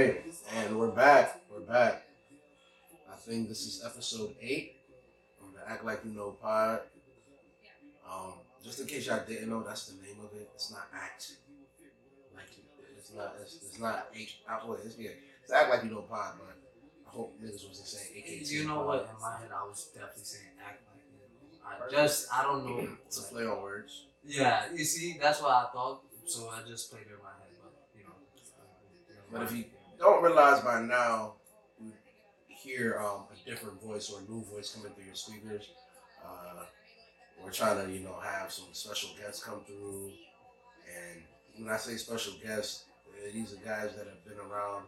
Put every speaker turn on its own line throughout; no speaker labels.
right, and we're back. We're back. I think this is episode eight of the Act Like You Know pod. Um, just in case y'all didn't know, that's the name of it. It's not act like you. It's not. It's, it's not eight. I, well, it's, yeah, it's Act Like You Know pod, but I hope niggas wasn't saying AKT.
You know
pod.
what? In my head, I was definitely saying act like it. I just, I don't know.
It's a play on words.
Yeah, you see, that's what I thought. So I just played it in my head, but you know.
But if you don't realize by now, you hear um, a different voice or a new voice coming through your speakers. Uh, we're trying to, you know, have some special guests come through. And when I say special guests, uh, these are guys that have been around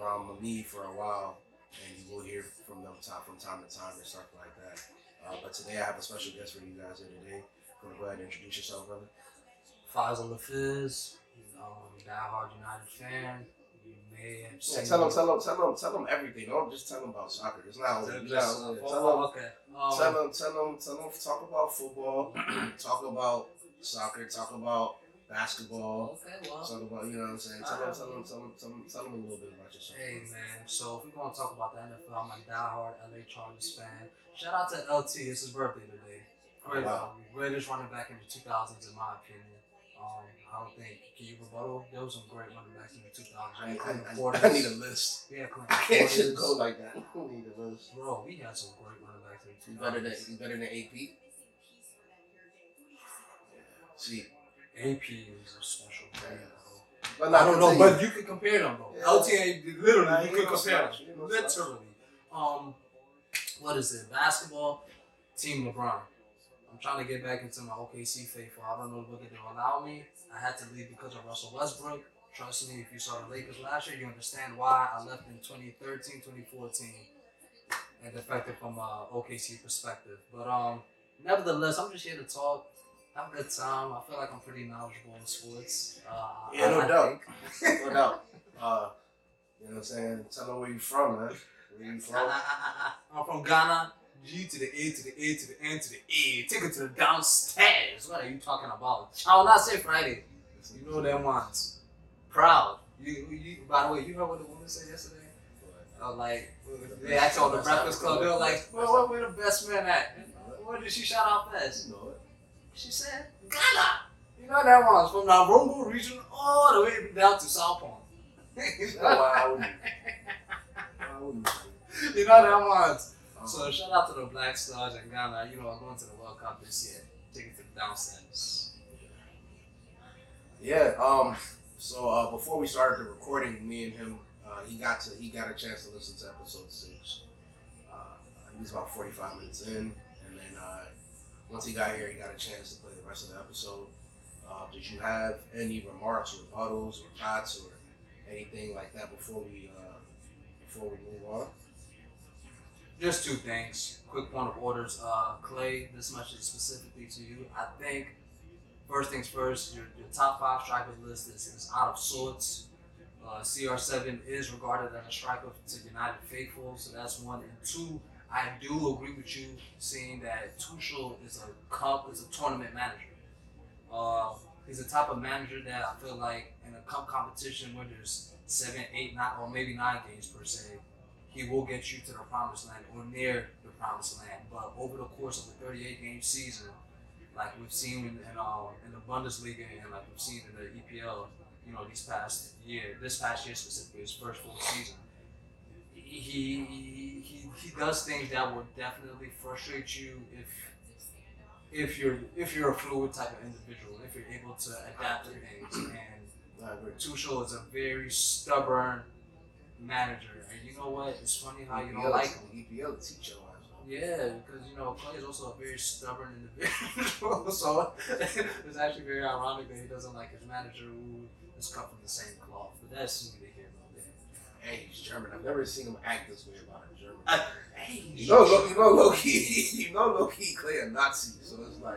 around me for a while, and you will hear from them time from time to time and stuff like that. Uh, but today I have a special guest for you guys here today. Go ahead and introduce yourself, brother.
Faisal LaFiz, um, diehard United fan. May
Yeah, tell them, tell them, tell them, tell them everything. Don't just tell them about soccer. It's not.
Tell
It's
them-
not
oh,
tell them,
okay. Um,
Tell them, tell them, tell them, talk about football, talk about soccer, talk about basketball,
Okay, well.
talk about, you know what I'm saying? Tell them, tell them, tell them, tell them, tell them a little bit about yourself.
Hey man, so if we're gonna talk about the NFL, I'm a diehard LA Chargers fan. Shout out to LT, it's his birthday today. Great,
Wow.
um, greatest running back in the 2000s, in my opinion. Um, I don't think can you rebuttal? There was some great running backs in the 2000s.
I, I, I. I need a list.
Yeah,
I can't just go like that. I need a list.
Bro, we had some great running backs in the 2000s.
better than, better than AP. See,
AP is a special player. bro.
but
I don't know, but you can compare them though.
Yeah.
LTA, literally,
Nah,
you can compare them. Literally. Um, what is it? Basketball, Team LeBron. I'm trying to get back into my OKC faithful. I don't know whether they'll allow me. I had to leave because of Russell Westbrook. Trust me, if you saw the Lakers last year, you understand why I left in 2013, 2014, and affected from a OKC perspective. But um, nevertheless, I'm just here to talk, have a good time. I feel like I'm pretty knowledgeable in sports. Uh,
Yeah, no
I- I
doubt. no doubt. Uh, you know what I'm saying? Tell them where you're from, man. Where you from?
I'm from Ghana. G to the A to the A to the N to the A. Take it to the downstairs. What are you talking about? I will not say Friday. You know them ones. Proud. You, you, by the way, you heard what the woman said yesterday? I was like, they asked on the Breakfast Club, they were like, well, what where the best man at? Where did she shout out first?
You know it.
She said, Ghana. You know that one's from the Rongo region all the way down to South Point.
You know why I wouldn't. Why wouldn't
you know that one's.
Um,
So shout out to the Black Stars in Ghana. You know, I'm going to the World Cup this year. Take it to the downstairs.
Yeah. Um. So uh, before we started the recording, me and him, uh, he got to he got a chance to listen to episode six. Uh, he was about forty five minutes in, and then uh, once he got here, he got a chance to play the rest of the episode. Uh, did you have any remarks, or rebuttals, or thoughts, or anything like that before we uh, before we move on?
Just two things. Quick point of orders. Uh, Clay, this much is specifically to you. I think first things first, your, your top five striker list is, is out of sorts. Uh, CR7 is regarded as a striker to United Faithful, so that's one. And two, I do agree with you saying that Tuchel is a cup, is a tournament manager. Uh, he's the type of manager that I feel like in a cup competition where there's seven, eight, nine, or maybe nine games per se, he will get you to the promised land or near the promised land. But over the course of a 38 game season, like we've seen in, in, uh, in the Bundesliga and like we've seen in the EPL, you know, these past year, this past year specifically, his first full season, he, he, he, he does things that will definitely frustrate you if if you're if you're a fluid type of individual, if you're able to adapt to things. And. Tuchel is a very stubborn manager, and you know what? It's funny how you don't like him.
EPL to teach your ass.
Yeah, because you know Clay is also a very stubborn individual, so it's actually very ironic that he doesn't like his manager who is cut from the same cloth. But that's neither here nor there.
Hey, he's German. I've never seen him act this way about a German.
Uh, I- Hey,
You know, you know, low key, you know, low key, Clay a Nazi. So it's like,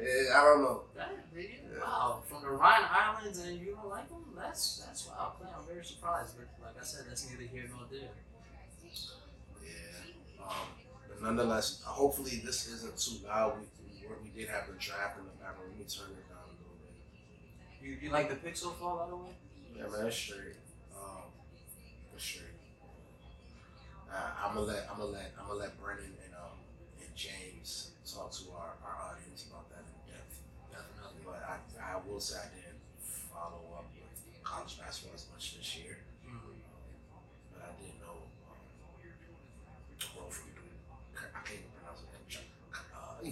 yeah, I don't know.
That, yeah. Wow, from the Rhine Islands and you don't like them? That's that's wow. I'm very surprised, but like I said, that's neither here nor there.
Yeah. Um, but nonetheless, hopefully this isn't too loud. We, we, we did have the draft in the background. Let me turn it down a little bit.
You, you like the pixel fall by the way?
Yeah, man, that's straight. Um, that's straight. Uh, I'm gonna let I'm gonna let I'm gonna let Brennan and um and James talk to our, our audience about I will say I didn't follow up with college basketball as much this year.
Mm.
But I did know um, bro. I can't even pronounce name. Chuck. Uh,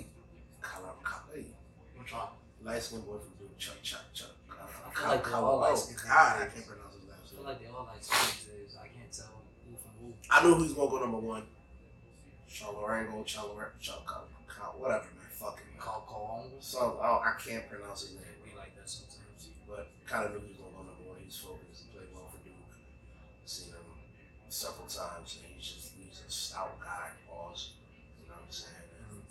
Colin,
Which one?
light skinned boy from Duke. Chuck, Chuck, Chuck.
I feel like they're all
God, I can't pronounce his last name.
I feel like they all like days. I can't tell who from who.
I knew who's gonna go number one. Chalorango, Chalorango, Chal, whatever, man. Fucking
call
So I, I can't pronounce his name,
that sometimes.
but kind of knew he was gonna go number one. He's focused. He played well for Duke. I've Seen him several times, and he's just he's a stout guy. Pause. You know what I'm saying? And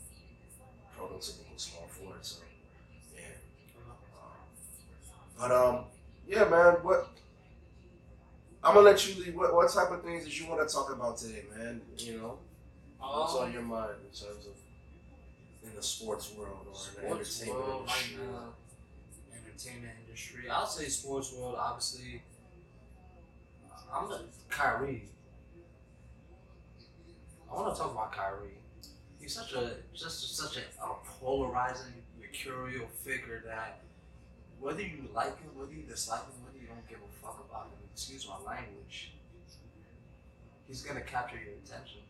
prototypical small forward. So yeah. Um, but um, yeah, man. What? I'm gonna let you lead. What, what type of things did you want to talk about today, man? You know, what's on
Um,
your mind in terms of in the sports world or in the entertainment
world
industry?
now, entertainment industry. I'll say sports world. Obviously, I'm the Kyrie. I want to talk about Kyrie. He's such a just such a, a polarizing, mercurial figure that whether you like him, whether you dislike him, whether you don't give a fuck about him, excuse my language, he's gonna capture your attention.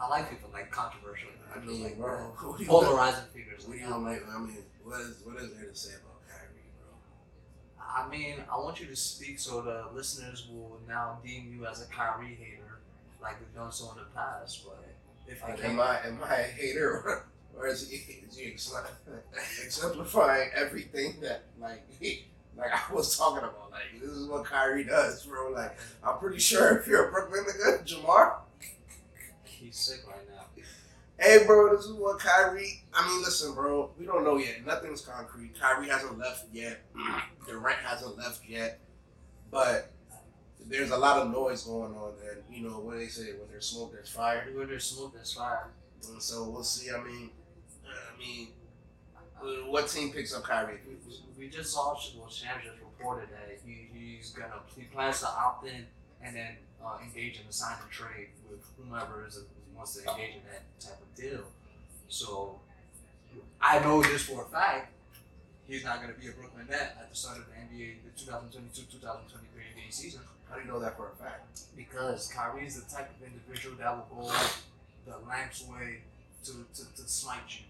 I like people like controversial,
I mean,
like
bro,
that.
what do you
polarizing figures.
What do
like
you. I mean, what is what is there to say about Kyrie, bro?
I mean, I want you to speak so the listeners will now deem you as a Kyrie hater, like we've done so in the past. But if I
Like,
can,
am I am I a hater or, or is he is he ex- exemplifying everything that like he, like I was talking about? Like this is what Kyrie does, bro. Like I'm pretty sure if you're a Brooklyn nigga, Jamar,
he's sick right now.
Hey, bro, this is what Kyrie. I mean, listen, bro, we don't know yet. Nothing's concrete. Kyrie hasn't left yet. Durant hasn't left yet, but. There's a lot of noise going on, and you know what they say: when there's smoke, there's fire.
When there's smoke, there's fire.
And so we'll see. I mean, I mean, uh, what team picks up Kyrie?
We just saw well, Shams just reported that he, he's gonna he plans to opt in and then uh, engage in a sign and trade with whomever is wants to engage in that type of deal. So I know this for a fact. He's not going to be a Brooklyn Net at the start of the NBA, the 2022-2023 NBA season.
How do you know that for a fact?
because Kyrie is the type of individual that will go the length's way to, to, to smite you.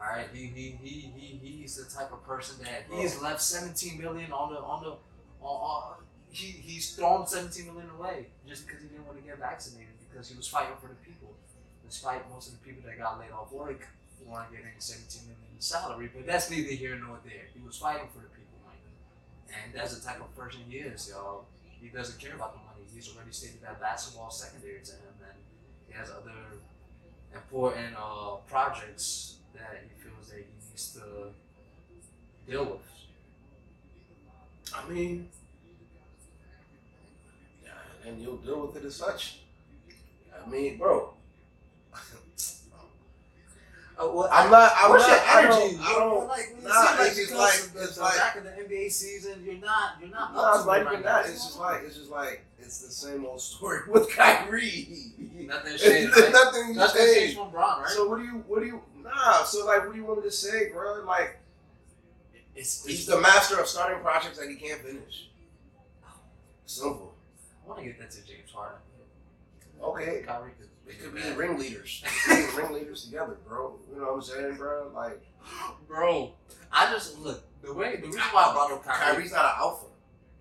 All right, he, he, he, he, he's the type of person that he's left 17 million on the on the on, on he, he's thrown 17 million away just because he didn't want to get vaccinated because he was fighting for the people, despite most of the people that got laid off work weren't getting 17 million salary. But that's neither here nor there. He was fighting for the people, Mike. And that's the type of person he is, y'all. He doesn't care about the money. He's already stated that basketball secondary to him, and he has other important uh, projects that he feels that he needs to deal with.
I mean, and you'll deal with it as such. I mean, bro.
Uh, well,
I'm not. I'm
What's
not.
your
I
energy?
don't. I don't
like,
nah,
see, like,
it's just like-
of the,
it's
the
like-
back of the NBA season, you're not, you're not
No,
up
it's
to
not
it right
even It's just like it's just like it's the same old story with Kyrie.
nothing
It's
changed. Right?
nothing
Nothing
changed.
changed from Braun, right?
So what do you? What do you? Nah. So like, what do you want me to say, bro? Like,
it's,
he's the master of starting projects that he can't finish. Simple.
I want to get that to James Harden.
Okay.
Kyrie could,
It could be the ringleaders. It could be the ringleaders together, bro. You know what I'm saying, bro? Like,
bro. I just look the way the reason why I brought up Kyrie.
Kyrie's not an alpha.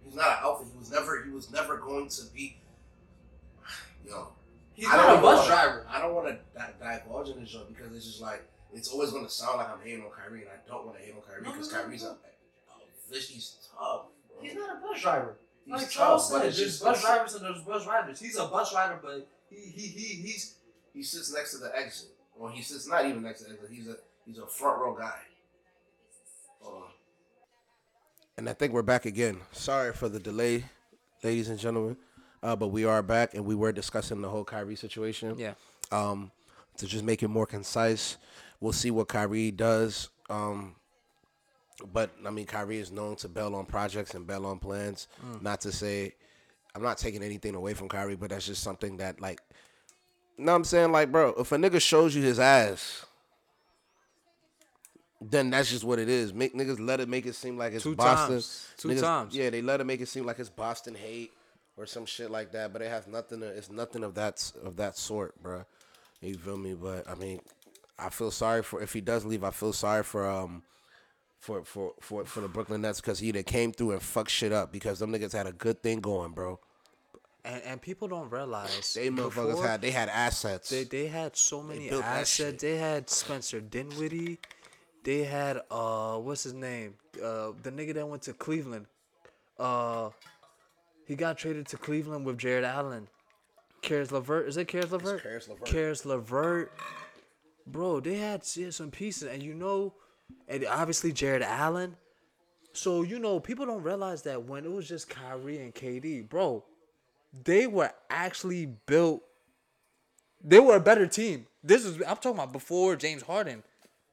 He's not an alpha. He was never. He was never going to be. Yo,
he's
I
not a bus
wanna-
driver.
I don't want to di- divulge in this show because it's just like it's always going to sound like I'm hating on Kyrie, and I don't want to hate on Kyrie because
no, no,
Kyrie's
no.
a. He's tough. Bro.
He's not a bus driver.
He's
like Charles
but
said,
it's
there's
just
bus drivers and there's bus riders. He's a bus rider, but he he he he's
he sits next to the exit, or he sits not even next to the exit. He's a he's a front row guy. Hold on. And I think we're back again. Sorry for the delay, ladies and gentlemen, uh, but we are back, and we were discussing the whole Kyrie situation.
Yeah.
Um, to just make it more concise, we'll see what Kyrie does. Um, but I mean, Kyrie is known to bail on projects and bail on plans. Not to say I'm not taking anything away from Kyrie, but that's just something that like. You know what I'm saying? Like, bro, if a nigga shows you his ass, then that's just what it is. Make niggas let it make it seem like it's
Two
Boston.
times. Two
Niggas-
times.
Yeah, they let it make it seem like it's Boston hate or some shit like that, but it has nothing. To, it's nothing of that of that sort, bro. You feel me? But I mean, I feel sorry for if he does leave. I feel sorry for um for for for for the Brooklyn Nets because he came through and fucked shit up because them niggas had a good thing going, bro.
And and people don't realize
They motherfuckers had they had assets.
They they had so many
that
assets. They had Spencer Dinwiddie. They had uh what's his name? Uh the nigga that went to Cleveland. Uh he got traded to Cleveland with Jarrett Allen. Caris LeVert. Is it Caris LeVert?
Caris LeVert.
Caris LeVert. Bro, they had yeah, some pieces and you know and obviously Jarrett Allen. So you know, people don't realize that when it was just Kyrie and KD, bro, they were actually built. They were a better team. This is I'm talking about before James Harden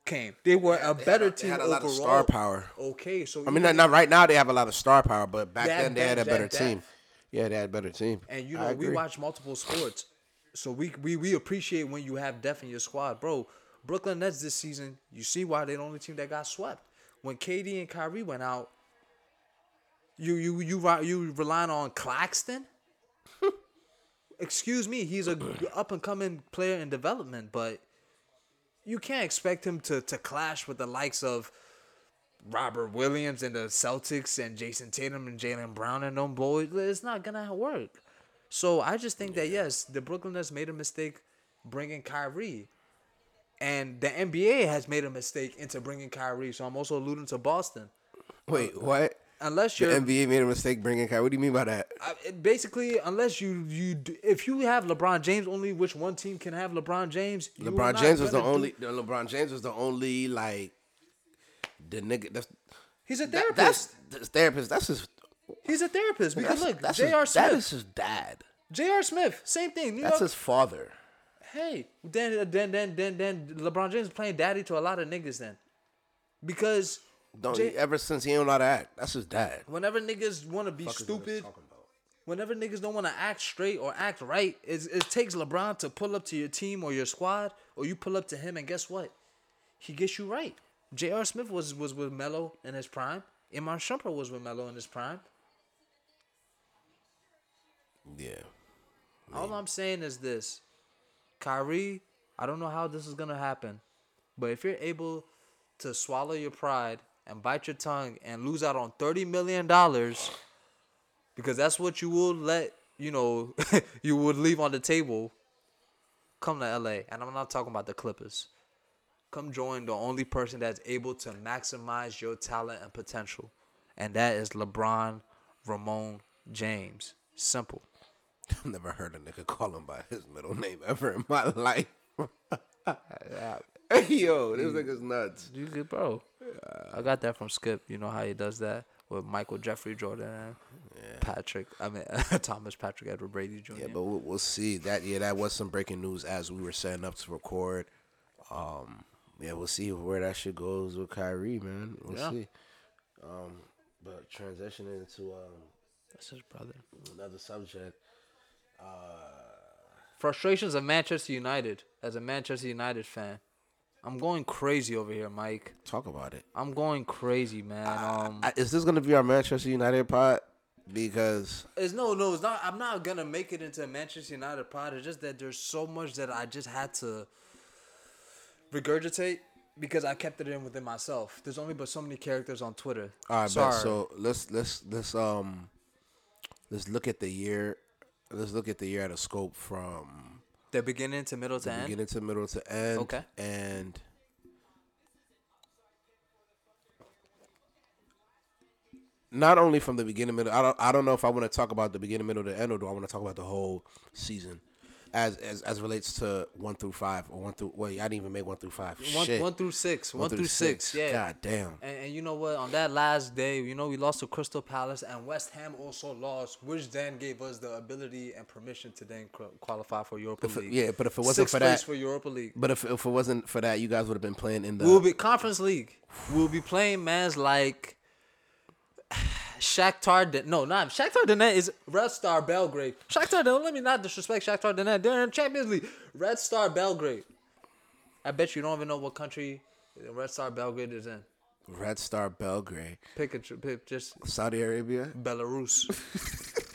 came. They were a
They
better
had
team
They had a
overall.
lot of star power.
Okay, so
I mean, not, not right now. They have a lot of star power, but back
had
then they had a better
had
team. Yeah, they had a better team.
And you know, we watch multiple sports, so we we we appreciate when you have depth in your squad, bro. Brooklyn Nets this season, you see why they're the only team that got swept. When KD and Kyrie went out, you you you you relying on Claxton. Excuse me, he's a up and coming player in development, but you can't expect him to to clash with the likes of Robert Williams and the Celtics and Jayson Tatum and Jaylen Brown and them boys. It's not gonna work. So I just think that yes, the Brooklyn Nets made a mistake bringing Kyrie, and the NBA has made a mistake into bringing Kyrie. So I'm also alluding to Boston.
Wait, um, what?
Unless
The
you're
NBA made a mistake bringing Kyrie. What do you mean by that?
I- basically, unless you you if you have LeBron James, only which one team can have LeBron James.
LeBron James was the
do-
only. LeBron James was the only like the nigga. That's
He's a
that,
therapist.
that's the therapist. That's his.
He's a therapist. Because
That's,
look, J.R.
his, that
Smith.
is his dad.
J.R. Smith, same thing. New
That's
York,
his father.
Hey, then then then then then LeBron James playing daddy to a lot of niggas then, because
Don't
J-
ever since he don't know how to act. That's his dad.
whenever niggas want to be
Fuck is what he's
stupid, whenever niggas don't want to act straight or act right, it, it takes LeBron to pull up to your team or your squad, or you pull up to him, and guess what? He gets you right. J.R. Smith was was with Melo in his prime. Iman Shumpert was with Melo in his prime.
Yeah.
All I'm saying is this, Kyrie. I don't know how this is gonna happen, but if you're able to swallow your pride and bite your tongue and lose out on thirty million dollars, because that's what you will let you know you would leave on the table. Come to LA, and I'm not talking about the Clippers. Come join the only person that's able to maximize your talent and potential, and that is LeBron Raymone James. Simple.
I've never heard a nigga call him by his middle name ever in my life. yo, this nigga's nuts.
You good, bro. I got that from Skip. You know how he does that with Michael Jeffrey Jordan and Patrick. I mean Thomas Patrick Edward Brady Jr.
Yeah, but we'll, we'll see. That yeah, that was some breaking news as we were setting up to record. Um, yeah, we'll see where that shit goes with Kyrie, man. We'll
Yeah.
see. Um, but transitioning into um,
That's his brother.
another subject.
Frustrations of Manchester United. As a Manchester United fan, I'm going crazy over here, Mike.
Talk about it.
I'm going crazy, man. Um,
I, is this gonna be our Manchester United pod? Because
it's no, no, it's not. I'm not gonna make it into a Manchester United pod. It's just that there's so much that I just had to regurgitate because I kept it in within myself. There's only but so many characters on Twitter.
all right,
Sorry.
so let's let's let's um let's look at the year. Let's look at the year at a scope from
the beginning to middle to end.
beginning to middle to end.
Okay.
And not only from the beginning middle. I don't. I don't know if I want to talk about the beginning middle to end, or do I want to talk about the whole season, as as as relates to one through five or one through. Wait, I didn't even make one through five.
One,
Shit.
one through six. One, through six. Yeah.
God damn.
And, and you know what? On that last day, you know, we lost to Crystal Palace, and West Ham also lost, which then gave us the ability and permission to then qualify for Europa
If
League.
yeah, but if it wasn't
Sixth
for that,
for Europa League,
but if if it wasn't for that, you guys would have been playing in the.
we'll be Conference League. We'll be playing man's like Shakhtar, Don- no, not Shakhtar Donetsk is Red Star Belgrade. Shakhtar, don't let me not disrespect Shakhtar Donetsk. They're in Champions League. Red Star Belgrade. I bet you don't even know what country Red Star Belgrade is in.
Red Star Belgrade,
Pick a pick just
Saudi Arabia.
Belarus.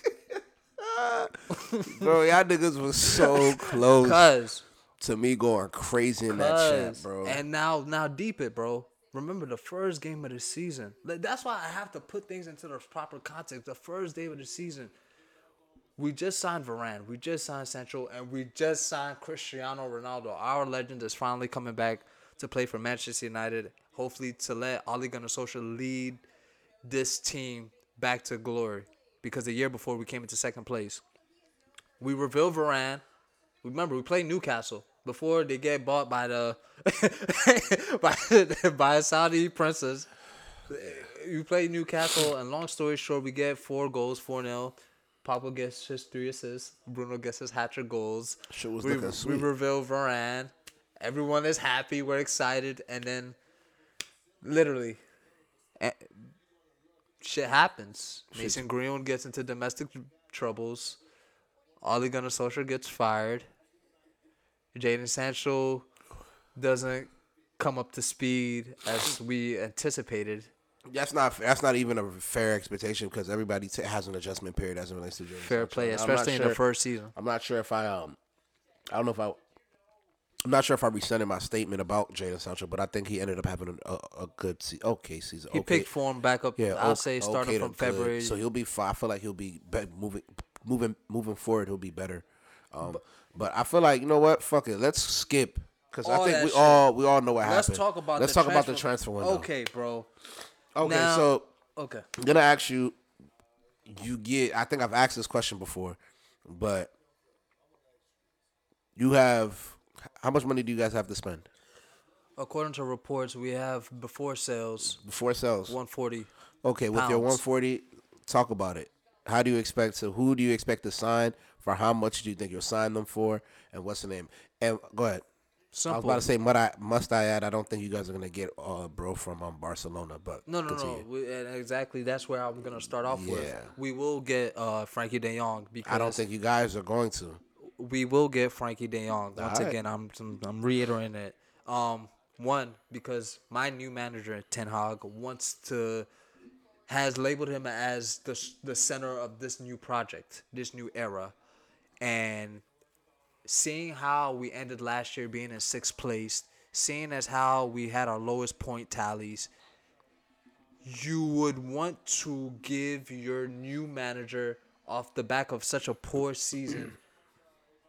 Bro, y'all niggas was so close
Cause,
to me going crazy in that chat,
cause,
bro.
and now now deep it, bro. Remember the first game of the season. That's why I have to put things into the proper context. The first day of the season, we just signed Varane, we just signed Sancho, and we just signed Cristiano Ronaldo. Our legend is finally coming back to play for Manchester United. Hopefully, to let Ole Gunnar Solskjaer lead this team back to glory. Because the year before we came into second place, we revealed Varane. Remember, we played Newcastle before they get bought by the by by a Saudi princess. You play Newcastle, and long story short, we get four goals, four 0 Pogba gets his three assists. Bruno gets his hat trick goals.
Shit was
we,
looking
we
sweet.
reveal Varane. Everyone is happy. We're excited, and then literally, shit happens. Mason Greenwood gets into domestic troubles. Ole Gunnar Solskjaer gets fired. Jadon Sancho doesn't come up to speed as we anticipated.
That's not that's not even a fair expectation because everybody t- has an adjustment period as it relates to Jadon
Fair
Sancho.
play,
I'm
especially in the first season.
I'm not sure if I um, I don't know if I. I'm not sure if I rescinded my statement about Jadon Sancho, but I think he ended up having a, a, a good, se- okay season.
He
okay.
picked form back up.
Yeah,
I'll
o-
say starting
okay to
from
good.
February.
So he'll be fine. I feel like he'll be, be moving, moving, moving forward. He'll be better. Um, but, I feel like you know what? Fuck it. Let's skip because I
All
think
that
we
shit.
all we all know what
Let's
happened.
talk about.
Let's
the
talk about the transfer window.
Okay, bro.
Okay.
Now-
so
Okay.
I'm gonna ask you. You get. I think I've asked this question before, but you have. How much money do you guys have to spend
According to reports, we have before sales
before sales?
140.
Okay, with your
pounds.
140, talk about it. How do you expect to? Who do you expect to sign? For how much do you think you'll sign them for? And what's the name? And go ahead. I was about to say, must I, must I add? I don't think you guys are gonna get uh, bro from um, Barcelona, but
No, no,
continue.
no. We, exactly. That's where I'm gonna start off with. We will get uh, Frenkie De Jong because
I don't think you guys are going to.
we will get Frenkie De Jong. Once
Alright.
again, I'm I'm reiterating it. Um, one because my new manager Ten Hag wants to has labeled him as the the center of this new project, this new era, and seeing how we ended last year being in sixth place, seeing as how we had our lowest point tallies, you would want to give your new manager off the back of such a poor season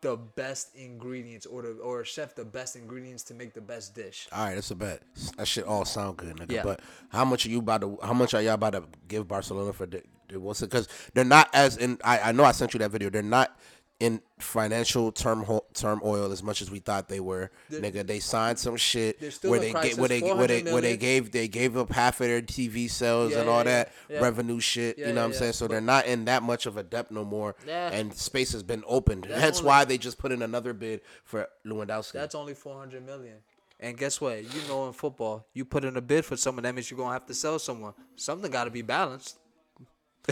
the best ingredients or the or chef the best ingredients to make the best dish.
All right, that's a bet. That shit all sound good, nigga.
Yeah.
But how much are you about to? How much are y'all about to give Barcelona for the? the what's it? Because they're not as in. I, I know I sent you that video. They're not in financial turmoil turmoil as much as we thought they were. nigga, they signed some shit where they get where they where they
400
where they gave they gave up half of their TV sales
Yeah,
and all
yeah,
that
yeah.
revenue shit. You know what I'm saying? So they're not in that much of a depth no more. And space has been opened. That's
only-
why they just put in another bid for Lewandowski.
That's only four hundred million. And guess what? You know in football, you put in a bid for someone, that means you're gonna have to sell someone. Something gotta be balanced.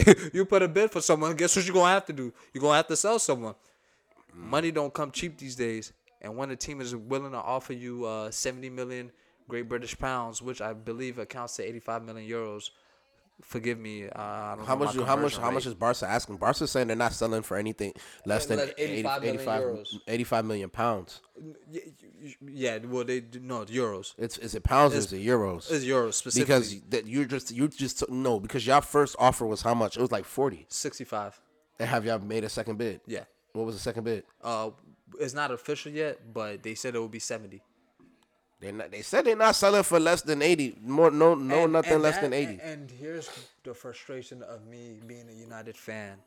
you put a bid for someone, guess what you're gonna have to do? You're gonna have to sell someone. Money don't come cheap these days. And when a team is willing to offer you uh, 70 million Great British pounds, which I believe accounts to 85 million euros, forgive me. Uh, I don't
How
know
much? how much?
conversion
How much is Barca asking? Barca's saying they're not selling for anything less than
Less
80,
85, million,
85, 85 million pounds.
Yeah, you- you- yeah, well, they do- no euros.
It's is it pounds or is it euros?
It's euros specifically.
because that you're just you just no because your first offer was how much? It was like forty.
65.
And have y'all made a second bid?
Yeah.
What was the second bid?
Uh, it's not official yet, but they said it would be 70.
They not, they said they're not selling for less than eighty. More no no
And-
nothing
and
less
that-
than eighty.
And here's the frustration of me being a United fan.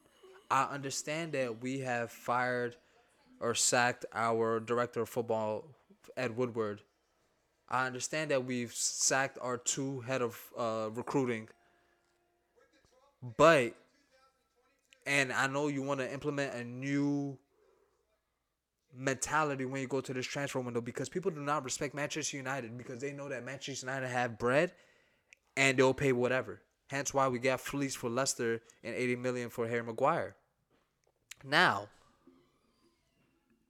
I understand that we have fired or sacked our director of football, Ed Woodward. I understand that we've sacked our two head of uh, recruiting. But, and I know you want to implement a new mentality when you go to this transfer window because people do not respect Manchester United because they know that Manchester United have bread and they'll pay whatever. Hence why we got fleeced for Leicester and 80 million for Harry Maguire. Now,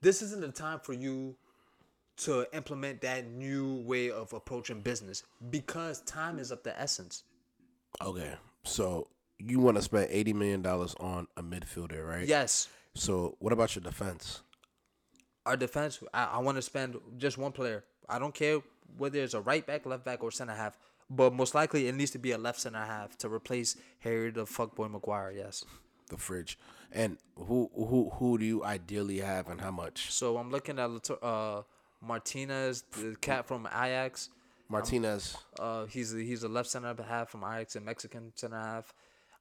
this isn't the time for you to implement that new way of approaching business because time is of the essence.
Okay, so you want to spend eighty million dollars on a midfielder, right?
Yes,
So what about your defense?
Our defense, I, I want to spend just one player. I don't care whether it's a right back, left back, or center half, but most likely it needs to be a left center half to replace Harry the fuckboy Maguire. Yes.
The fridge. And who who who do you ideally have, and how much?
So I'm looking at uh, Martinez, the cat from Ajax.
Martinez.
Uh, he's a, he's a left center half from Ajax, a Mexican center half.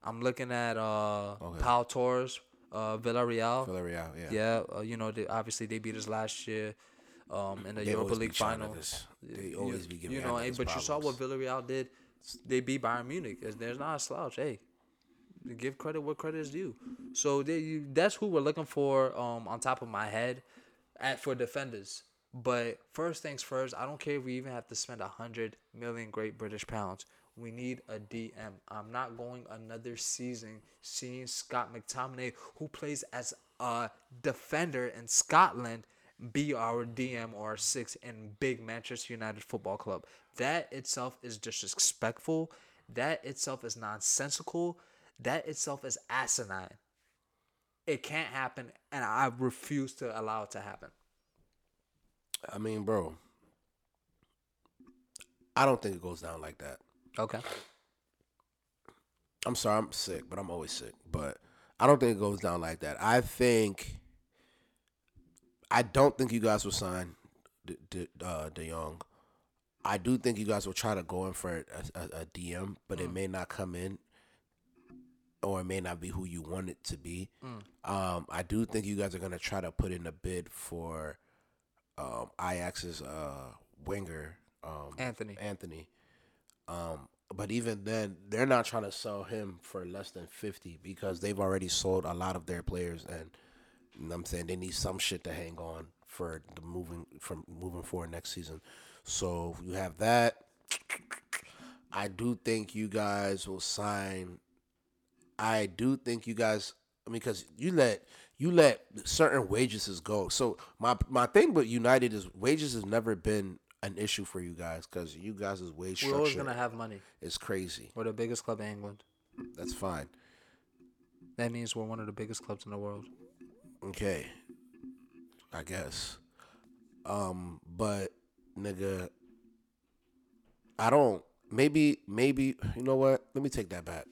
I'm looking at uh, Pau Torres, uh, Villarreal.
Villarreal. Yeah.
Yeah, uh, you know, they, obviously they beat us last year um, in the
They
Europa League final.
They
You-
always be giving
You know,
niggas
but you saw what. Villarreal did. They beat Bayern Munich. There's- There's not a slouch. Hey, give credit where credit is due. So they, you, that's who we're looking for um, on top of my head at for defenders. But first things first, I don't care if we even have to spend a hundred million Great British pounds. We need a DM. I'm not going another season seeing Scott McTominay, who plays as a defender in Scotland, be our DM or six in big Manchester United Football Club. That itself is disrespectful. That itself is nonsensical. That itself is asinine. It can't happen, and I refuse to allow it to happen.
I mean, bro. I don't think it goes down like that.
Okay.
I'm sorry, I'm sick, but I'm always sick. But I don't think it goes down like that. I think I don't think you guys will sign De, De, uh, De Jong. I do think you guys will try to go in for a, a, a DM, but it may not come in, or it may not be who you want it to be. Um, I do think you guys are gonna try to put in a bid for um, Ajax's uh, winger, um,
Antony.
Antony. Um, but even then, they're not trying to sell him for less than fifty because they've already sold a lot of their players, and you know I'm saying they need some shit to hang on for the moving from moving forward next season. So you have that. I do think you guys will sign. I do think you guys. I mean, because you let you let certain wages go. So my my thing with United is wages has never been an issue for you guys because you guys' wage
We're always gonna have money.
It's crazy.
We're the biggest club in England.
That's fine.
That means we're one of the biggest clubs in the world.
Okay. I guess. Um, but nigga, I don't. Maybe, maybe you know what? Let me take that back.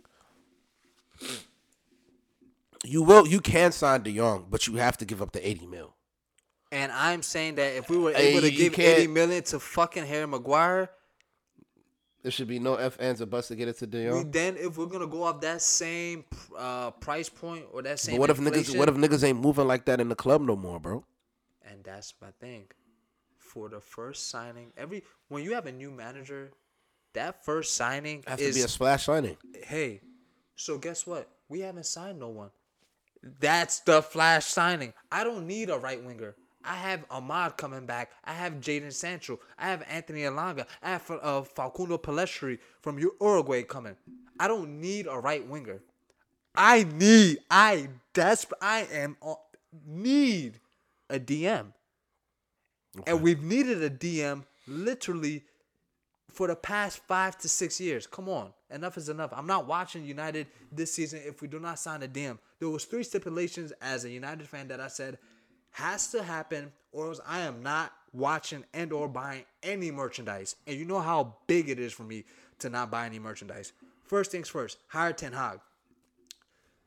You will. You can sign De Jong, but you have to give up the eighty mil.
And I'm saying that if we were
Hey,
able to give 80 million to fucking Harry Maguire,
There should be no f ands or buts to get it to De Jong.
then if we're gonna go off that same uh, price point or that same
But what if niggas? What if niggas ain't moving like that in the club no more, bro?
and that's my thing. For the first signing, every when you have a new manager, that first signing
Have
is
to be a splash signing.
hey. So guess what? We haven't signed no one. That's the flash signing. I don't need a right winger. I have Amad coming back. I have Jadon Sancho. I have Anthony Elanga. I have uh, Facundo Pellistri from Uruguay coming. I don't need a right winger. I need. I desperate. I am need a DM. And we've needed a DM literally for the past five to six years. Come on, enough is enough. I'm not watching United this season if we do not sign a DM. There was three stipulations as a United fan that I said has to happen, or else I am not watching and or buying any merchandise. And you know how big it is for me to not buy any merchandise. First things first, hire Ten Hag.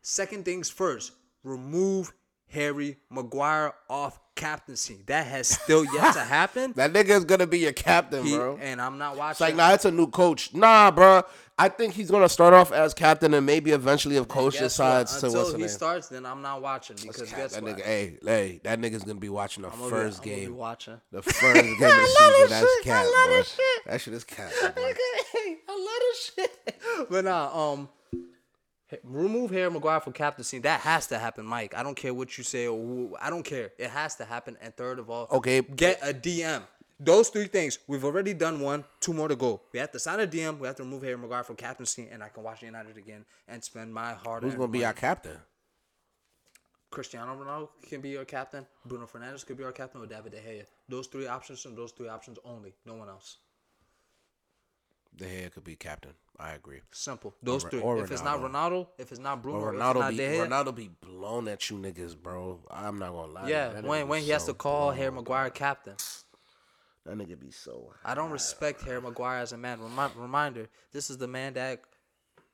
Second things first, remove Harry Maguire off captaincy. That has still yet to happen.
That nigga is gonna be your captain,
He-
bro.
and I'm not watching.
It's like, nah, it's a new coach. Nah, bro. I think he's gonna start off as captain and maybe eventually if coach
Guess what?
decides to
Until
what's
he
name.
starts, then I'm not watching because guess
that
what?
nigga, hey, hey, that nigga's gonna be watching the
I'm
first
I'm gonna be
game.
watching.
The first game of season. That's cap, bro. That shit is cap.
I love this shit. But nah, um, remove Harry Maguire from captaincy. That has to happen, Mike. I don't care what you say or who, I don't care. It has to happen. And third of all,
Okay.
get a DM. Those three things. We've already done one. Two more to go. We have to sign a DM. We have to remove Harry Maguire from captaincy, and I can watch United again and spend my hard.
Who's gonna be our captain?
Cristiano Ronaldo can be your captain. Bruno Fernandes could be our captain, or David De Gea. Those three options and those three options only. No one else.
De Gea could be captain. I agree.
Simple. Those
Or-
three.
or
if it's not Ronaldo, if it's not Bruno,
But
or
Ronaldo be
Gea,
Ronaldo be blown at you niggas, bro. I'm not gonna lie.
yeah,
That
when when he has to call
blown.
Harry Maguire captain.
That nigga be so.
I don't respect Harry Maguire as a man. Remi- reminder: This is the man that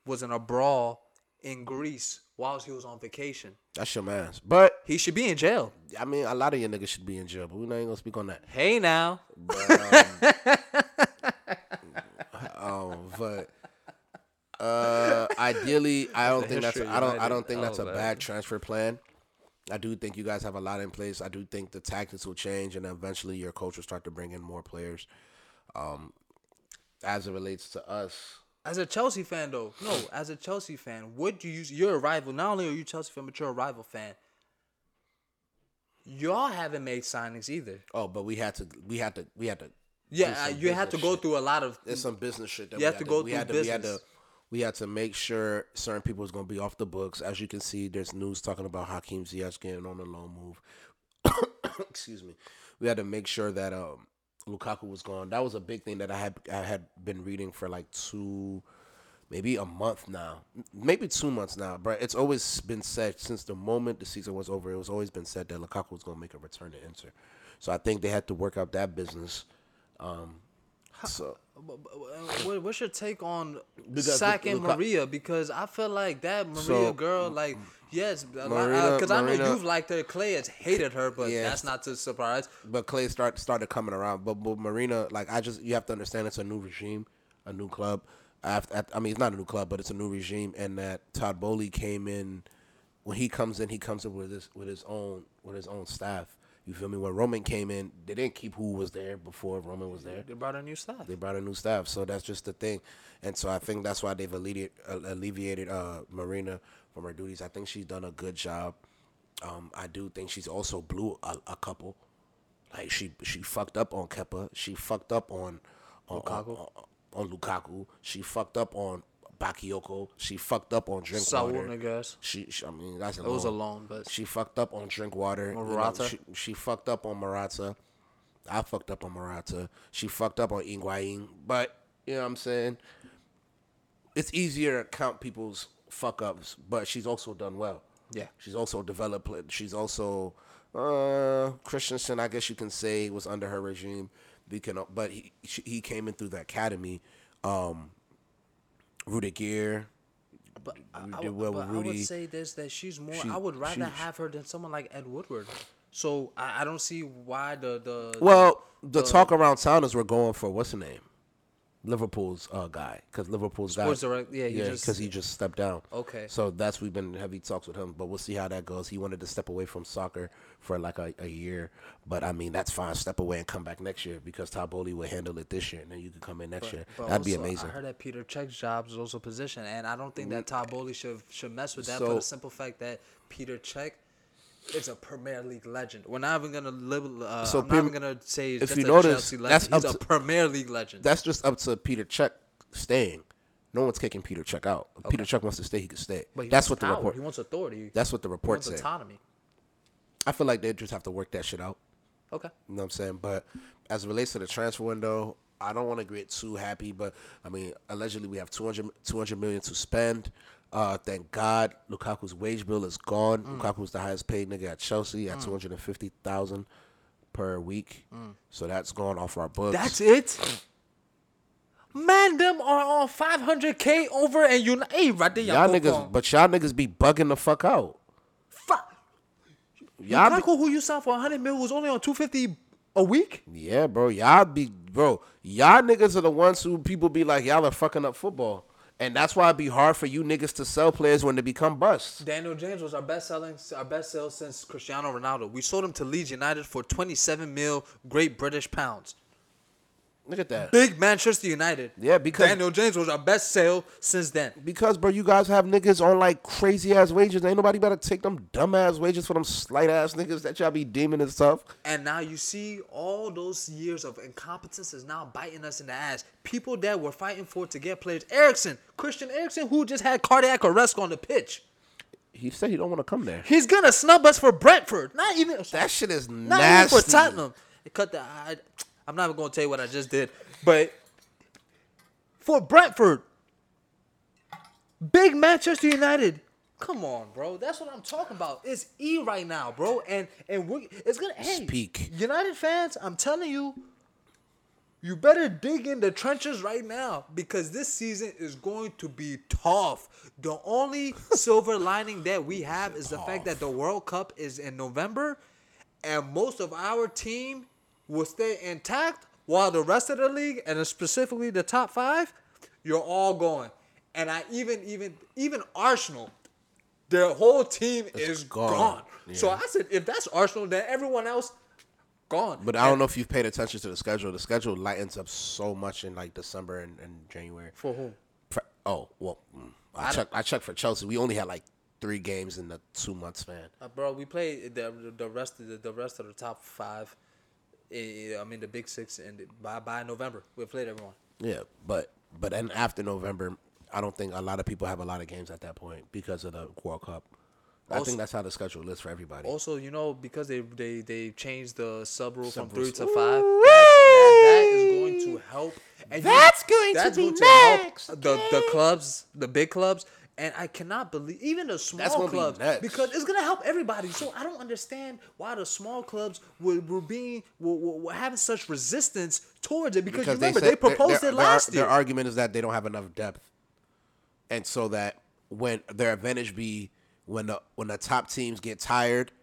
was in a brawl in Greece whilst he was on vacation.
That's your man's. But
He should be in jail.
I mean, a lot of your niggas should be in jail. But we're not even gonna speak on that.
Hey now,
Um, but uh, ideally, I don't think that's.
history
I don't. I don't think that's
Oh,
a
man.
bad transfer plan. I do think you guys have a lot in place. I do think the tactics will change, and eventually your coach will start to bring in more players. Um, as it relates to us,
as a Chelsea fan though, no, as a Chelsea fan, would you use? You're a rival. Not only are you Chelsea fan, but you're a rival fan. Y'all haven't made signings either.
oh, but we had to. We had to. We had to.
Yeah, uh, you have to go
shit.
through a lot of.
There's some business shit that
You
we
have
had
to go
we
through
had to, We had to.
business.
We had to make sure certain people was gonna be off the books. As you can see, there's news talking about Hakim Ziyech getting on a loan move. Excuse me. We had to make sure that um Lukaku was gone. That was a big thing that I had I had been reading for like two, maybe a month now, maybe two months now. But it's always been said since the moment the season was over. It was always been said that Lukaku was gonna make a return to Inter. So I think they had to work out that business. Um, so
uh, uh, what's your take on
Because
sacking
Luka-
Maria? Because I feel like that Maria
So,
girl, like, yes, because uh,
Marina-
I know you've liked her. Clay has hated her, but
Yeah.
that's not to surprise.
but Clay start started coming around. But, but Marina, like I just you have to understand it's a new regime, a new club. After, I mean, it's not a new club, but it's a new regime, and that Todd Boehly came in. When he comes in, he comes in with his with his own with his own staff. You feel me? When Roman came in, they didn't keep who was there before Roman was there.
They brought a new staff.
They brought a new staff, so that's just the thing. And so I think that's why they've alleviated, alleviated uh, Marina from her duties. I think she's done a good job. Um, I do think she's also blew a, a couple. Like she she fucked up on Kepa. She fucked up on on Lukaku. On, on, Lukaku. She fucked up on Bakayoko. She fucked up on
Saul
Drinkwater.
Niguez.
She, she, I mean, that's a
It was a
loan.
loan, but
She fucked up on Drinkwater. you know,
Morata.
she, she fucked up on Morata. I fucked up on Morata. She fucked up on Higuain. But, you know what I'm saying? It's easier to count people's fuck ups, but she's also done well.
Yeah.
She's also developed. She's also, uh, Christensen, I guess you can say, was under her regime. We can, but he, he came in through the academy. Um, Rudiger.
but I,
We
I
did
would-
well
but
with
I would
Rudy.
say this that she's more.
She-
I would rather
she-
have her than someone like Ed Woodward. So I, I don't see why the the
Well, the talk around town is we're going for what's her name, Liverpool's uh, guy, because Liverpool's guy,
direct- yeah, he
yeah, because he just stepped down.
Okay.
so that's we've been heavy talks with him, but we'll see how that goes. He wanted to step away from soccer for like a, a year, but I mean that's fine. Step away and come back next year because Todd Boehly will handle it this year, and then you can come in next year.
But
That'd be amazing.
I heard that Petr Cech's job is also position, and I don't think that Todd Boehly should should mess with that for the simple fact that Petr Cech is a Premier League legend. We're not even gonna live. Uh,
So
I'm not even gonna say
if you
a
notice,
Chelsea
that's
legend. He's
up
a
to-
Premier League legend.
That's just up to Petr Cech staying. No one's kicking Petr Cech out. If Petr Cech wants to stay, he can stay.
but he
That's what the report.
He wants authority.
That's what the report said.
autonomy.
I feel like they just have to work that shit out.
Okay.
You know what I'm saying? But as it relates to the transfer window, I don't want to get too happy, but I mean, allegedly we have 200, 200 million to spend. Uh, thank God Lukaku's wage bill is gone.
Mm.
Lukaku's the highest paid nigga at Chelsea at 250,000 per week. So that's gone off our books.
Mm. That's it. Man, them are on 500k over, and you hey right there,
y'all
y'all
niggas, but y'all niggas be bugging the fuck out.
Fuck.
Y'all be,
Lukaku, who you signed for 100 mil, was only on 250 a week.
yeah, bro. Y'all be, bro. Y'all niggas are the ones who people be like, y'all are fucking up football. And that's why it'd be hard for you niggas to sell players when they become busts.
Daniel James was our best selling, our best sale since Cristiano Ronaldo. We sold him to Leeds United for 27 mil Great British pounds.
Look at that.
Big Manchester United.
Yeah, because
Daniel James was our best sale since then.
because bro, you guys have niggas on like crazy ass wages. Ain't nobody better take them dumb ass wages for them slight ass niggas that y'all be deeming and stuff.
And now you see all those years of incompetence is now biting us in the ass. People that were fighting for to get players. Eriksen, Christian Eriksen, who just had cardiac arrest on the pitch.
He said he don't want to come there.
He's gonna snub us for Brentford. Not even
That shit is
not
nasty.
even for Tottenham. It cut the. I, I'm not even gonna tell you what I just did, but for Brentford, big Manchester United. Come on, bro. That's what I'm talking about. It's E right now, bro, and and we it's gonna hey,
Speak.
United fans. I'm telling you, you better dig in the trenches right now because this season is going to be tough. The only silver lining that we have is the fact that the World Cup is in November and most of our team will stay intact while the rest of the league and specifically the top 5 you're all going. And I even even even Arsenal their whole team is
gone.
gone. So I said if that's Arsenal then everyone else gone.
But I don't know if you've paid attention to the schedule. The schedule lightens up so much in like December and, and January.
for whom?
For- oh well, mm, I checked. I checked for Chelsea. We only had like three games in the two months span.
Uh, bro, we played the the rest of the, the rest of the top five. Eh, I mean the big six, and by by November we played everyone.
Yeah, but but then after November, I don't think a lot of people have a lot of games at that point because of the World Cup. I
Also-
think that's how the schedule is for everybody.
Also, you know because they they they changed the sub rule from three to five. That, that is going to help. And you-
That's going to
that's
be
going to help
next,
the the clubs, the big clubs. And I cannot believe even the small
be
clubs
next.
because it's gonna help everybody. So I don't understand why the small clubs were, were being were, were, having such resistance towards it because, you remember they,
their-
proposed
their,
it last
their
year.
Their argument is that they don't have enough depth, and so that when their advantage be when the when the top teams get tired,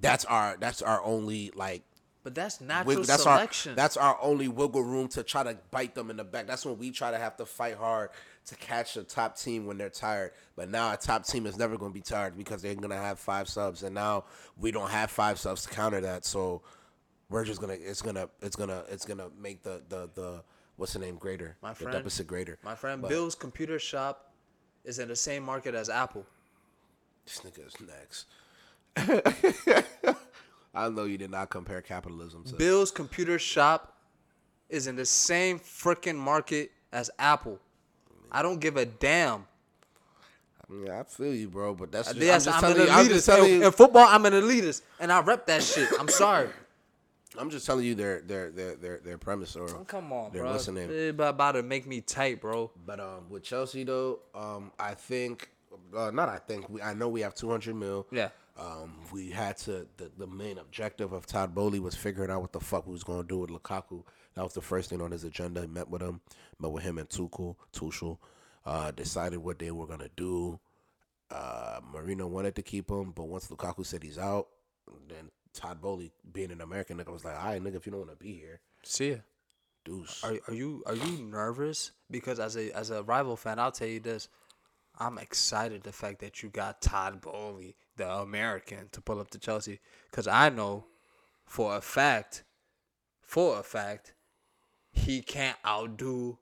that's our that's our only like
But that's natural
wiggle, that's
selection.
our that's our only wiggle room to try to bite them in the back. That's when we try to have to fight hard to catch a top team when they're tired. But now a top team is never going to be tired because they're going to have five subs, and now we don't have five subs to counter that. So we're just gonna it's gonna it's gonna it's gonna make the the the what's the name greater
My friend, the
deficit greater.
My friend
But
Bill's computer shop is in the same market as Apple.
This nigga is next. I know you did not compare capitalism to
Bill's computer shop is in the same freaking market as Apple. I don't give a damn.
Yeah, I feel you, bro, but that's just,
Yes,
I'm
I'm,
just
an
telling you. I'm just
elitist.
telling
In,
you.
in football, I'm an elitist, and I rep that shit. I'm sorry.
I'm just telling you their their their their, their premise or
Come on,
their
bro.
listening.
They about about to make me tight, bro.
But um, with Chelsea though, um, I think uh, not. I think we. I know we have 200 mil.
Yeah.
Um, we had to. The, the main objective of Todd Boehly was figuring out what the fuck we was gonna do with Lukaku. That was the first thing on his agenda. He met with him, met with him and Tuchel. Tuchel uh, decided what they were gonna do. Uh, Marino wanted to keep him, but once Lukaku said he's out, then Todd Boehly, being an American nigga, was like, "All right, nigga, if you don't want to be here,
See ya.
deuce."
Are are you are you nervous? Because as a as a rival fan, I'll tell you this. I'm excited the fact that you got Todd Boehly, the American, to pull up to Chelsea. Cause I know for a fact, for a fact, he can't outdo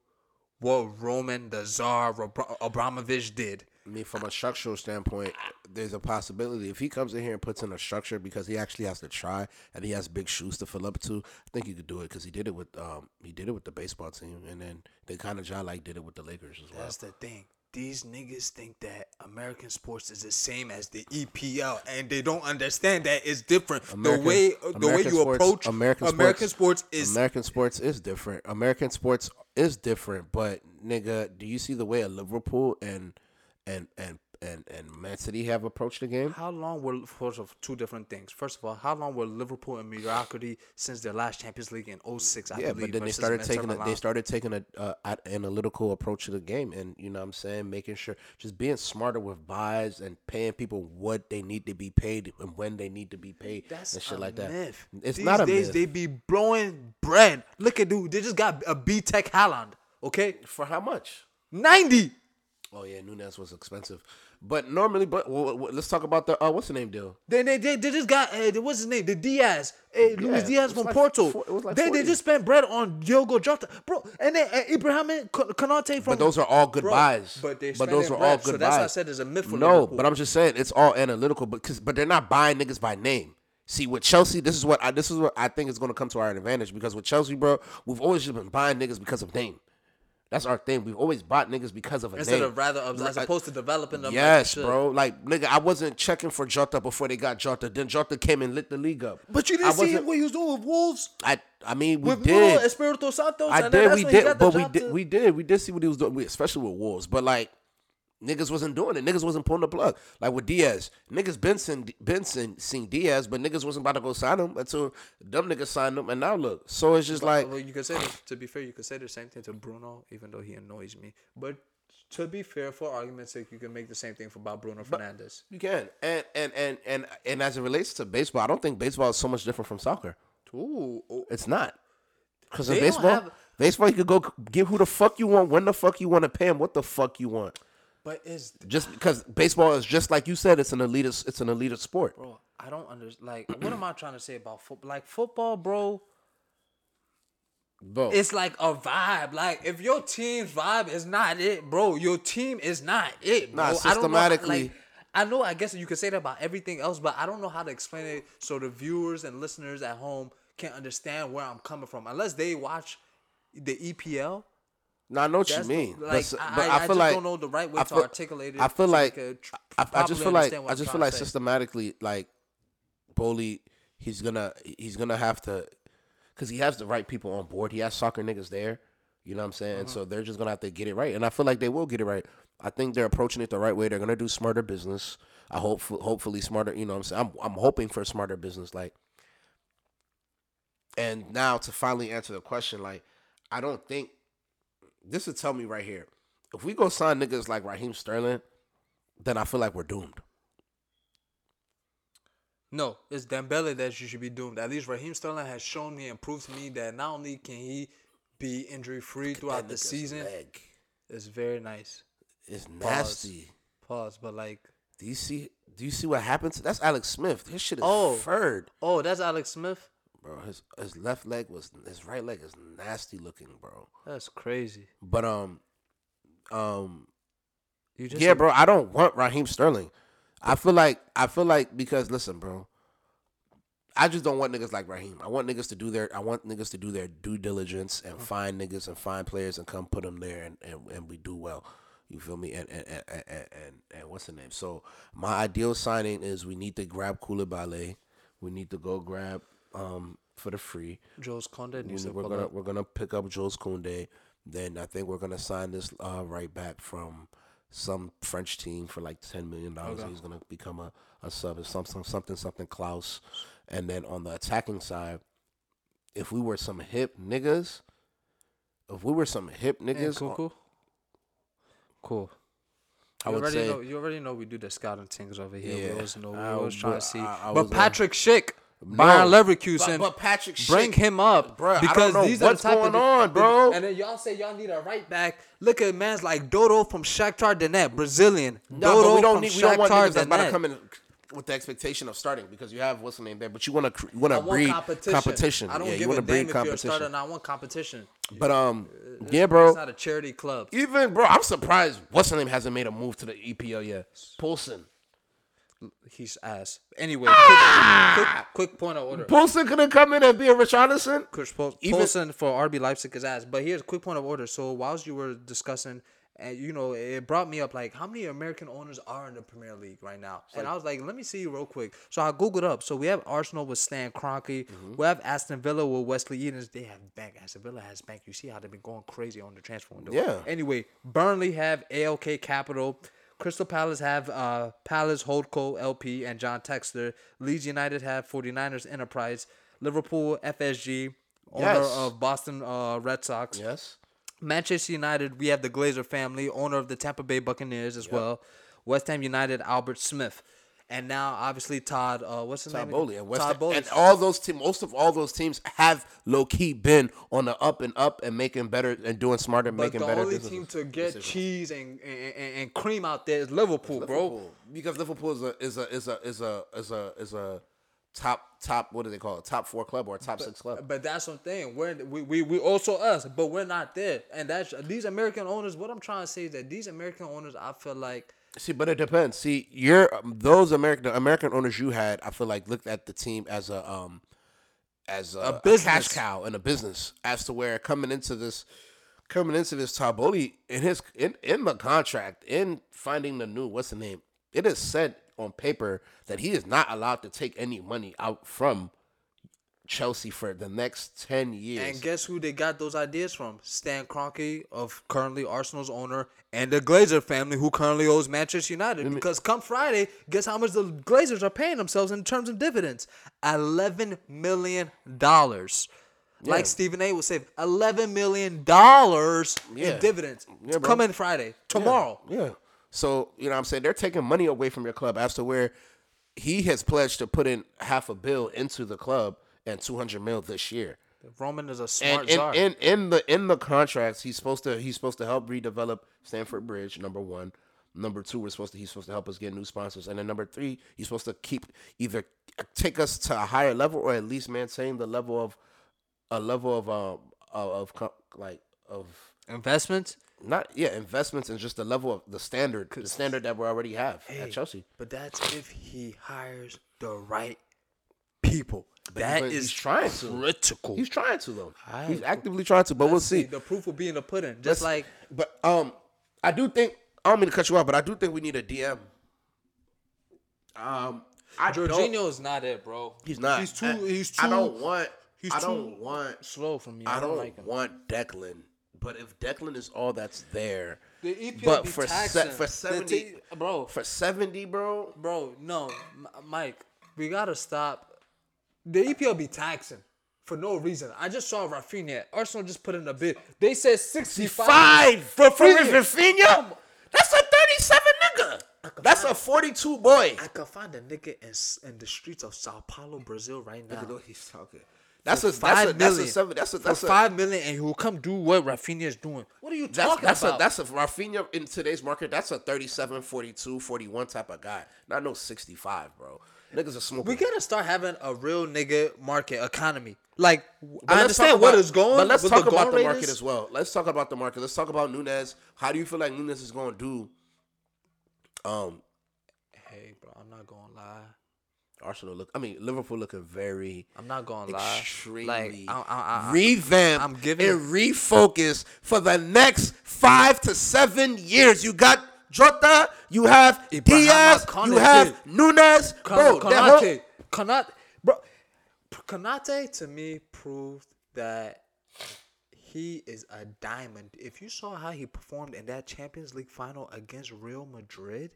what Roman the Czar Abra- Abramovich did.
I mean, from a structural standpoint, there's a possibility if he comes in here and puts in a structure because he actually has to try and he has big shoes to fill up to. I think he could do it because he did it with um he did it with the baseball team and then they kind of John like did it with the Lakers as well.
That's the thing. These niggas think that American sports is the same as the EPL, and they don't understand that it's different.
American-
the way the way you
sports-
approach
American
American,
sports-
sports, is
American sports is different. American sports is different, but nigga, do you see the way a Liverpool and and and and and Man City have approached the game?
how long were first of two different things. First of all, how long were Liverpool in mediocrity since their last Champions League in 06, I
yeah,
believe.
but then they started taking a, they started taking a uh, analytical approach to the game, and you know what I'm saying making sure just being smarter with buys and paying people what they need to be paid and when they need to be paid
That's
and shit
a
like that.
myth.
It's
These
not a
days
myth.
they be blowing bread. Look at dude, they just got a B Tech Haaland. Okay,
For how much?
ninety.
Oh yeah, Nunez was expensive, but normally, but well, well, let's talk about the uh, what's the name deal?
They they they, they just got uh, what's his name? The Diaz, uh, Luis Diaz from
like
Porto.
four- like
they they just spent bread on Diogo Jota, bro, and then uh, Ibrahim Konate from.
But those are all good
Bro,
buys.
but
but those
spending
are all good
so that's
buys.
why I said it's a myth for
No,
Liverpool.
but I'm just saying it's all analytical, but cause, but they're not buying niggas by name. See, with Chelsea, this is what I this is what I think is going to come to our advantage because with Chelsea, bro, we've always just been buying niggas because of name. That's our thing. We've always bought niggas because of a
Instead
name.
of rather of, as
Right.
opposed to developing them.
Yes,
should.
bro. Like nigga, I wasn't checking for Jota before they got Jota. Then Jota came and lit the league up.
But you didn't see what he was doing with Wolves.
I I mean we
with
did.
Nuno Espirito Santos.
I
and
did,
that's
we did, but we did, we did, we did see what he was doing, especially with Wolves. But like, niggas wasn't doing it. Niggas wasn't pulling the plug. Like with Diaz, niggas Benson, Benson seen Diaz, but niggas wasn't about to go sign him until dumb niggas signed him. And now look, so it's just like,
well, you could say this, to be fair, you could say the same thing to Bruno, even though he annoys me. But to be fair, for argument's sake, you can make the same thing for about Bruno Fernandes.
you can. And and and and and as it relates to baseball, I don't think baseball is so much different from soccer.
Ooh, oh,
It's not. Because in baseball,
have-
baseball, you could go give who the fuck you want, when the fuck you want, to pay him what the fuck you want.
But is
Just because baseball is just like you said, it's an elitist, it's an elitist sport.
bro? I don't understand. Like, what am I trying to say about football? Like football, bro.
Bro,
It's like a vibe. Like if your team's vibe is not it, bro, your team is not it, bro.
Nah,
I don't know
systematically-
like, I know. I guess you could say that about everything else, but I don't know how to explain it so the viewers and listeners at home can't understand where I'm coming from. Unless they watch the EPL,
No, I know what you
That's the-
mean,
like, I-
but
I-
I, feel
just
like
don't know the right way
I
to articulate it
I feel
so
like
we could tr-
I, I just
properly
feel like
understand what
I
I'm
just feel
trying
like
to say.
systematically, like Boehly, he's gonna he's gonna have to, because he has the right people on board. He has soccer niggas there. You know what I'm saying?
Uh-huh.
So they're just gonna have to get it right, and I feel like they will get it right. I think they're approaching it the right way. They're gonna do smarter business. I hope, hopefully, smarter. You know, what I'm saying I'm I'm hoping for smarter business. Like, and now to finally answer the question, like, I don't think this would tell me right here. If we go sign niggas like Raheem Sterling, then I feel like we're doomed.
No, it's Dembele that you should be doomed. At least Raheem Sterling has shown me and proved to me that not only can he be injury free throughout the season,
leg
it's very nice.
is nasty.
Pause, but like,
Do you see? Do you see what happened? To, that's Alex Smith. His shit is
Oh.
furred,
oh, that's Alex Smith.
Bro. His his left leg was his right leg is nasty looking, bro.
That's crazy.
But um, um,
You just
yeah, bro. I don't want Raheem Sterling. I feel like I feel like because listen, bro. I just don't want niggas like Raheem. I want niggas to do their I want niggas to do their due diligence and find niggas and find players and come put them there and, and, and we do well. You feel me? And and, and, and, and and what's the name? So my ideal signing is we need to grab Koulibaly. We need to go grab um for the free.
Jules
Koundé
needs to
we're
pull
gonna
up.
we're gonna pick up Jules Koundé. Then I think we're gonna sign this uh, right back from some French team for like ten million dollars.
Okay.
He's gonna become a, a sub. It's something something something Klaus. And then on the attacking side, if we were some hip niggas, if we were some hip niggas,
cool, cool. Cool.
I
you
would
already
say
know. You already know we do the scouting things over here.
Yeah.
we always know. We
I
always trying to see.
I-
but Patrick Schick,
No,
Bayer Leverkusen,
but, but Patrick
bring
Schick-
him up,
don't
because these
what's
are the type
going
of,
on, bro.
And then y'all say y'all need a right back. Look at man's like Dodo from Shakhtar Donetsk, Brazilian.
No,
Dodo
we don't need. We don't want
Shakhtar
niggas that's about to come in with the expectation of starting because you have what's the name there. But you want to you want to breed
competition.
competition.
I don't
yeah, you
give
want
a
to
damn
breed
if you're a
competition.
starter. I want competition.
But um, yeah, bro.
It's not a charity club.
Even bro, I'm surprised. What's the name hasn't made a move to the EPL yet. Poulsen.
He's ass. Anyway, quick, quick, quick point of order.
Poulsen could have come in and be a Richarlison.
Chris Pol-
Even-
Poulsen for RB Leipzig is ass. But here's a quick point of order. So whilst you were discussing, and you know, it brought me up like how many American owners are in the Premier League right now, and I was like, let me see real quick. So I googled up. So we have Arsenal with Stan Kroenke.
Mm-hmm.
We have Aston Villa with Wesley Edens. They have bank. Aston Villa has bank. You see how they've been going crazy on the transfer window.
Yeah.
Anyway, Burnley have ALK Capital. Crystal Palace have uh, Palace Holdco LP and John Textor. Leeds United have 49ers Enterprise. Liverpool FSG, owner
Yes.
of Boston uh, Red Sox.
Yes.
Manchester United, we have the Glazer family, owner of the Tampa Bay Buccaneers as well. West Ham United, Albert Smith. And now obviously Todd. Uh, what's his
Todd
name?
Boehly and West
Todd. Boehly.
and all those teams, most of all those teams have low key been on the up and up and making better and doing smarter,
but
making
the
better.
The
only
team to get
decisions.
cheese and, and, and, and cream out there is Liverpool, bro.
Liverpool. because Liverpool is a is a is a is a is a is a top top what do they call it top four club or a top six club.
But that's one thing. We're we, we we also us, but we're not there. And that's these American owners. What I'm trying to say is that these American owners, I feel like
See, but it depends. See, you're um, those American American owners you had. I feel like looked at the team as a um as a, a cash
business.
cow and a business. As to where coming into this coming into this Taboli in his in in the contract in finding the new what's the name. It is said on paper that he is not allowed to take any money out from Chelsea for the next ten years.
And guess who they got those ideas from? Stan Kroenke of currently Arsenal's owner and the Glazer family who currently owes Manchester United. Because come Friday, guess how much the Glazers are paying themselves in terms of dividends? Eleven million dollars. Like Stephen A. would say, eleven million dollars
Yeah.
in dividends.
Yeah, bro.
Coming Friday, tomorrow.
Yeah. So, you know what I'm saying? They're taking money away from your club as to where he has pledged to put in half a bill into the club and 200 mil this year.
Roman is a smart
And in,
czar.
in, in the in the contracts, he's supposed to he's supposed to help redevelop Stamford Bridge. Number one, number two, we're supposed to he's supposed to help us get new sponsors, and then number three, he's supposed to keep either take us to a higher level or at least maintain the level of a level of um of, of like of
Investments.
not yeah investments and just the level of the standard the standard that we already have at Chelsea.
But that's if he hires the right people.
But
that
he's-
is
he's trying to.
critical.
He's trying to though.
Aight.
He's actively trying to, but we'll
Let's
see.
The proof will be in the pudding. Just
Let's-
like
but um, I do think I don't mean to cut you off, but I do think we need a DM. Um, I don't.
Jorginho is not it, bro.
He's not.
He's too.
I,
he's too.
I don't want.
he's
I don't
too
want.
slow from you.
I
I don't
don't
like him.
want Declan. But if Declan is all that's there,
The EPL
but
be
for
taxing.
se- for
The
seventy,
t- bro,
for seventy, bro,
bro, no, M- Mike, we gotta stop. The EPL be taxing for no reason. I just saw Raphinha. Arsenal just put in a bid. They said sixty-five
five
for
for
Raphinha.
Raphinha. That's a thirty-seven nigga. That's a forty-two boy.
I could find a nigga in, in the streets of Sao Paulo, Brazil, right now.
he's talking. That's a
five
that's a that's a seven. That's a that's
for
a
five million, and he will come do what Raphinha is doing. What are you
that's
talking
that's
about?
a that's a Raphinha in today's market. That's a 37, 42, 41 type of guy. Not no sixty five, bro. Niggas are smoking.
we gotta start having a real nigga market economy. Like
But
I understand what
about-
is going,
But let's talk
the
about the market
raters.
as well. Let's talk about the market. Let's talk about Nunez. How do you feel like Nunez is going to do? Um,
Hey, bro, I'm not gonna lie.
Arsenal look. I mean, Liverpool looking very
I'm not gonna lie.
extremely
Like I, I, I,
revamp
I'm giving-
and refocus for the next five to seven years. You got Jota, you have
Ibrahima
Diaz, you have Nunez, bro.
Kon-
that whole-
Konate, Konate, bro, Konate to me proved that he is a diamond. If you saw how he performed in that Champions League final against Real Madrid,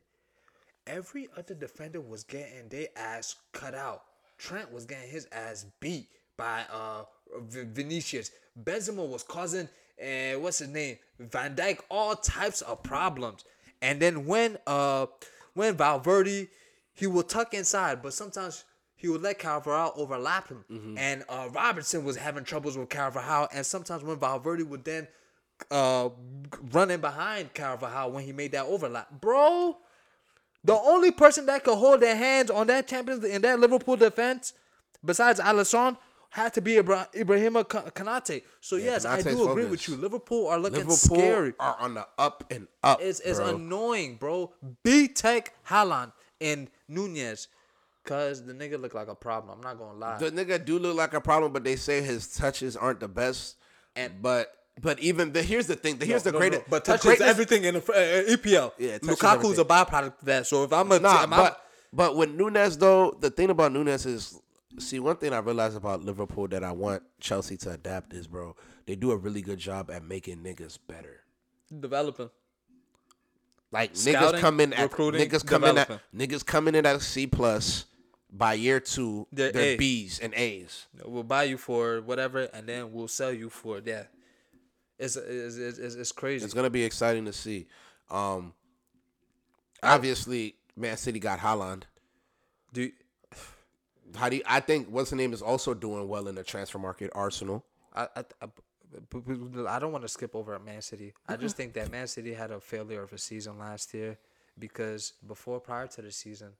every other defender was getting their ass cut out. Trent was getting his ass beat by uh V- Vinicius. Benzema was causing uh, what's his name Van Dijk all types of problems. And then when uh when Valverde he will tuck inside, but sometimes he would let Carvajal overlap him. And uh, Robertson was having troubles with Carvajal, and sometimes when Valverde would then uh run in behind Carvajal when he made that overlap, bro. The only person that could hold their hands on that Champions in that Liverpool defense, besides Alisson, had to be Ibra- Ibrahima Ka- Kanate. So yes, I
Kanate's
do agree with you. Liverpool are looking
Liverpool
scary.
are on the up and up.
It's it's
bro.
annoying, bro. B Tech Haaland and Nunez, cause the nigga look like a problem. I'm not gonna lie.
The nigga do look like a problem, but they say his touches aren't the best.
And-
but but even the here's the thing. The, here's
No,
the greatest.
no, but touches
greatest-
everything in the uh, EPL.
Yeah,
Lukaku's
everything.
a byproduct of that. So if I'm a
Nah,
I'm- I'm-
but but with Nunez though, the thing about Nunez is, see, one thing I realized about Liverpool that I want Chelsea to adapt is, bro, they do a really good job at making niggas better.
developing.
Like
Scouting,
niggas coming at
recruiting,
niggas come in at niggas coming in at C plus. By year two,
They're
they're B's and A's.
We'll buy you for whatever, and then we'll sell you for that. It's it's it's, it's, crazy.
It's gonna be exciting to see. Um, obviously, Man City got Haaland.
Do you-
How do you, I think what's the name is also doing well in the transfer market? Arsenal.
I I I don't want to skip over at Man City. I just think that Man City had a failure of a season last year because before prior to the season,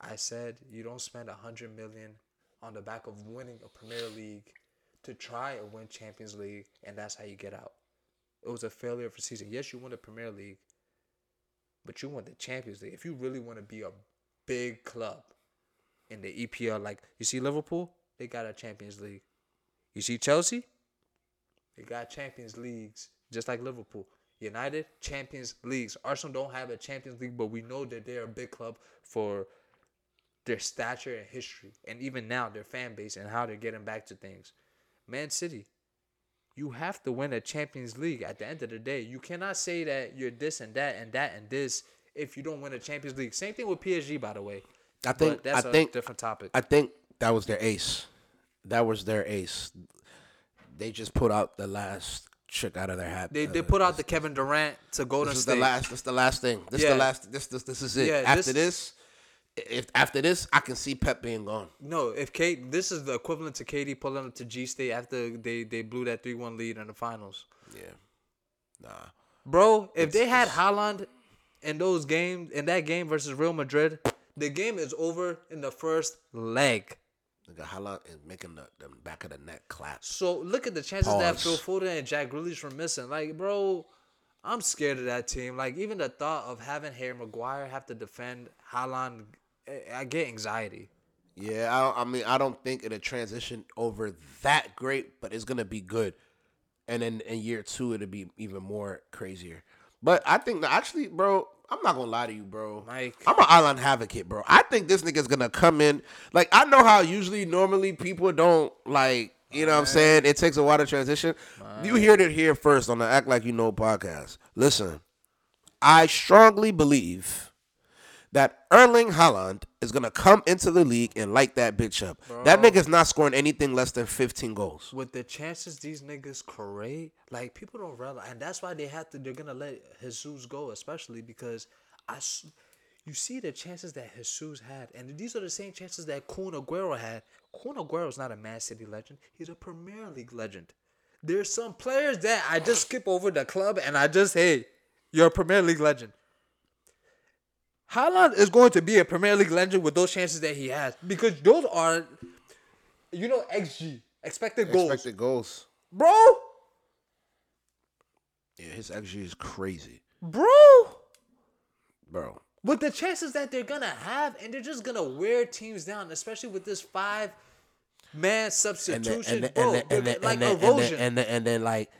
I said you don't spend a hundred million on the back of winning a Premier League to try and win Champions League, and that's how you get out. It was a failure of a season. Yes, you won the Premier League, but you won the Champions League. If you really want to be a big club in the EPL, like you see Liverpool, they got a Champions League. You see Chelsea, they got Champions Leagues, just like Liverpool. United, Champions Leagues. Arsenal don't have a Champions League, but we know that they're a big club for their stature and history, and even now their fan base and how they're getting back to things. Man City, you have to win a Champions League at the end of the day. You cannot say that you're this and that and that and this if you don't win a Champions League. Same thing with PSG, by the way.
I think.
That's
I
a
think.
different topic.
I think that was their ace. That was their ace. They just put out the last trick out of their hat.
they they
Uh,
put out the Kevin Durant to Golden
This is
State.
the last. This is the last thing. This is
Yeah.
the last. This this this is it.
Yeah,
after
this-
this, if after this, I can see Pep being gone.
No, if Kate, this is the equivalent to Katie pulling up to G State after they they blew that three one lead in the finals.
Yeah. Nah.
Bro, if they had Haaland in those games in that game versus Real Madrid, the game is over in the first leg.
Nigga, Haaland is making the, the back of the neck clap.
So look at the chances that Phil
Pause.
Foden and Jack Grealish were missing. Like, bro, I'm scared of that team. Like, even the thought of having Harry Maguire have to defend Haaland, I- I get anxiety.
Yeah, I, don't, I mean, I don't think it'll transition over that great, but it's gonna be good. And then in year two, it'll be even more crazier. But I think actually, bro, I'm not gonna lie to you, bro.
Mike.
I'm an Haaland advocate, bro. I think this nigga's gonna come in. Like, I know how usually, normally people don't like. You know what I'm saying? It takes a while to transition. You heard it here first on the AKT Like You Know podcast. Listen, I strongly believe that Erling Haaland is gonna come into the league and light that bitch up. That nigga's not scoring anything less than 15 goals.
with the chances these niggas create, like people don't realize, and that's why they have to. They're gonna let Jesus go, especially because I. you see the chances that Jesus had, and these are the same chances that Kun Aguero had. Kun Aguero is not a Man City legend; he's a Premier League legend. There's some players that I just skip over the club, and I just hey, you're a Premier League legend. Haaland is going to be a Premier League legend with those chances that he has because those are, you know, XG expected goals
Expected goals.
bro,
Yeah, his XG is crazy,
bro.
bro.
With the chances that they're gonna have, and they're just gonna wear teams down, especially with this five man
And then,
substitution,
and then,
bro.
and then, and
they're like
and then, and
erosion.
and then, and then, like,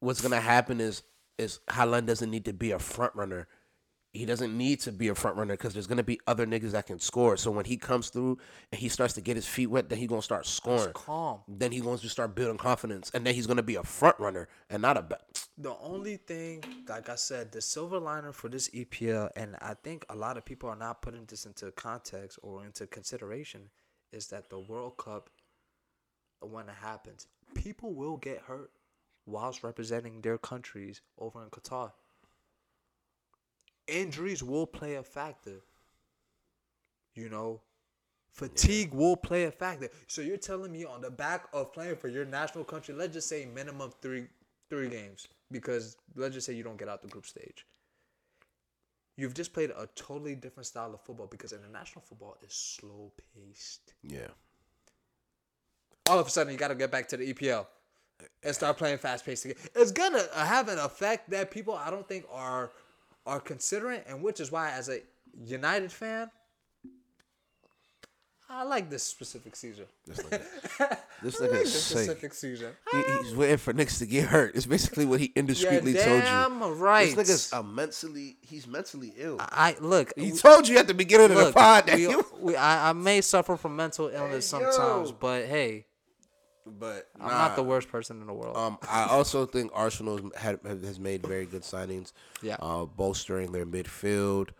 what's gonna happen is, is Haaland doesn't need to be a front runner. He doesn't need to be a front runner because there's gonna be other niggas that can score. So when he comes through and he starts to get his feet wet, then he gonna start scoring.
calm.
Then he wants to start building confidence, and then he's gonna be a front runner and not a back.
The only thing, like I said, the silver liner for this EPL, and I think a lot of people are not putting this into context or into consideration, is that the World Cup, when it happens, people will get hurt whilst representing their countries over in Qatar. Injuries will play a factor. You know, fatigue will play a factor. So you're telling me on the back of playing for your national country, let's just say minimum three three games, because let's just say you don't get out the group stage. You've just played a totally different style of football because international football is slow paced.
Yeah.
All of a sudden, you got to get back to the EPL and start playing fast paced again. It's gonna have an effect that people I don't think are are considering, and which is why, as a United fan, I like this specific season.
This nigga, this
like
nigga is
this
sick.
specific season.
He, he's waiting for niggas to get hurt. It's basically what he indiscreetly told you.
damn right.
This nigga's a mentally, he's mentally ill.
I look.
he told you at the beginning of the pod that
we, we, I, I may suffer from mental illness
Hey,
sometimes,
yo.
but hey,
But
I'm not the worst person in the world.
Um, I also think Arsenal has, had, has made very good signings.
Yeah.
Uh, bolstering their midfield.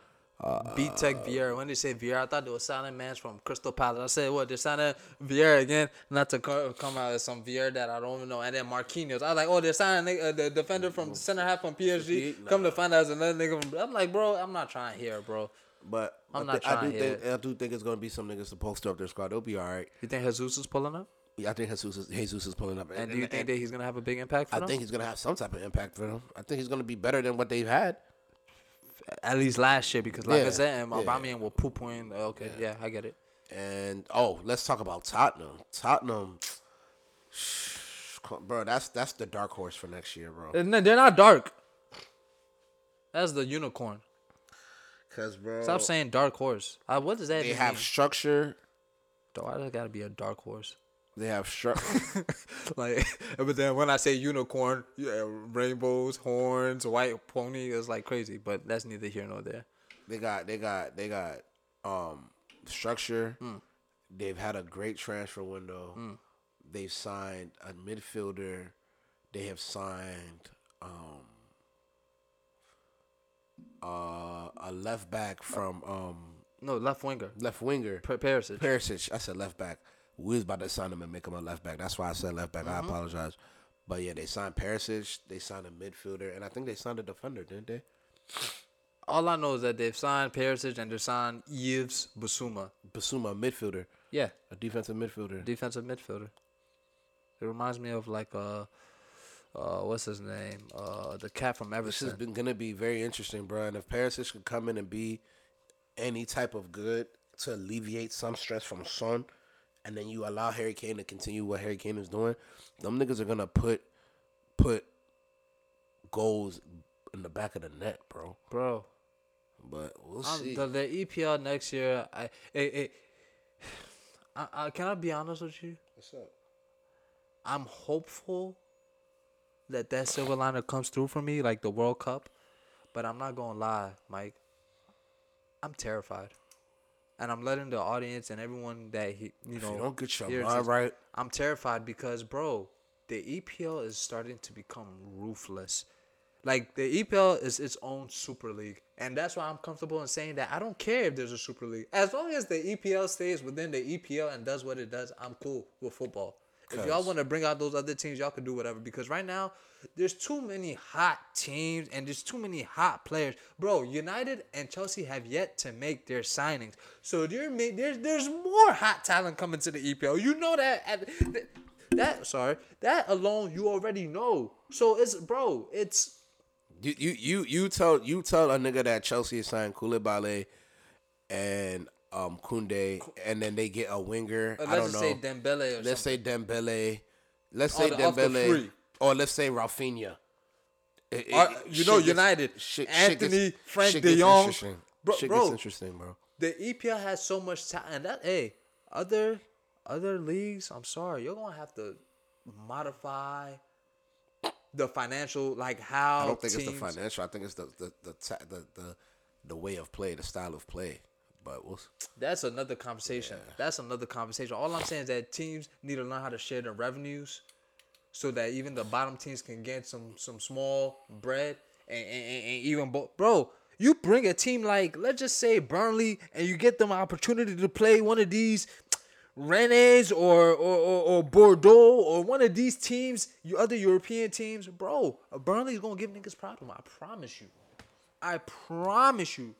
B Tech Vieira. When they say Vieira, I thought they were signing man from Crystal Palace. I said, what? They're signing Vieira again, not to co- come out as some Vieira that I don't even know. And then Marquinhos. I was like, oh, they're signing uh, the defender from center half from PSG.
Nah.
Come to find out, it's another nigga from. I'm like, bro, I'm not trying here, bro.
But
I'm
I,
not
thi- I do
trying
think. I do think it's gonna be some niggas to poster up their squad. They'll be all right.
You think Jesus is pulling up?
Yeah, I think Jesus is, Jesus is pulling up.
And do you think that he's gonna have a big impact for
I
them?
think he's gonna have some type of impact for them. I think he's gonna be better than what they've had.
at least last year because, like I
Yeah,
said,
yeah.
Aubameyang will poo point. Okay, yeah. I get it.
And oh, let's talk about Tottenham. Tottenham, bro, that's that's the dark horse for next year, bro.
And they're not dark. That's the unicorn.
Cause bro,
Stop saying dark horse. Uh, what does that
they
even
have structure.
Why does it gotta be a dark horse?
They have structure.
like, but then when I say unicorn, yeah, rainbows, horns, white pony is like crazy. But that's neither here nor there.
they got they got they got um structure. They've had a great transfer window. They've signed a midfielder. They have signed um uh, a left back from um
No, left winger,
left winger.
P- Perisic.
Perisic. I said left back. We was about to sign him and make him a left back. That's why I said left back.
Mm-hmm.
I apologize. But yeah, they signed Perisic. They signed a midfielder, and I think they signed a defender, didn't they?
All I know is that they've signed Perisic and they signed Yves Bissouma.
Bissouma, a midfielder,
Yeah,
a defensive midfielder.
defensive midfielder. It reminds me of like uh, uh, what's his name? Uh, the cat from
This
Everton.
has been gonna be very interesting, bro. And if Perisic could come in and be any type of good to alleviate some stress from Son, and then you allow Harry Kane to continue what Harry Kane is doing, them niggas are gonna put put goals in the back of the net, bro.
Bro,
But we'll
um,
see.
the, the EPL next year. I, it, it, I, I can I be honest with you?
What's up?
I'm hopeful that that silver liner comes through for me, like the World Cup. But I'm not gonna lie, Mike. I'm terrified, and I'm letting the audience and everyone that he, you
If
know,
you don't get your mind
this-
right,
I'm terrified because, bro, the EPL is starting to become ruthless. Like the EPL is its own super league, and that's why I'm comfortable in saying that I don't care if there's a super league, as long as the EPL stays within the EPL and does what it does. I'm cool with football. If y'all want to bring out those other teams, y'all can do whatever. Because right now, there's too many hot teams and there's too many hot players, bro. United and Chelsea have yet to make their signings, so there there's there's more hot talent coming to the EPL. You know that. At, that, that sorry, that alone you already know. So it's bro, it's
you you you you tell you tell a nigga that Chelsea is signed Koulibaly and um Koundé, and then they get a winger.
uh,
I
let's
don't know.
say Dembele or
let's
something.
say Dembele. Let's
Oh,
say
the
Dembele, or let's say Raphinha. It- it-
you know, United,
shit- shit
Antony,
gets-
Frank
shit
De Jong. Bro-
shit
bro.
gets interesting, bro.
the EPL has so much talent, and that hey, other other leagues, I'm sorry, you're gonna have to modify the financial, like how
I don't think
teams,
it's the financial. I think it's the the the the, the, the way of play, the style of play. But we'll,
That's another conversation. That's another conversation. All I'm saying is that teams need to learn how to share their revenues, so that even the bottom teams can get some some small bread and and, and, and even bo- bro. You bring a team like let's just say Burnley, and you get them an opportunity to play one of these Rennes or or, or or Bordeaux or one of these teams, you other European teams, bro. Burnley's gonna give niggas problem. I promise you. I promise you.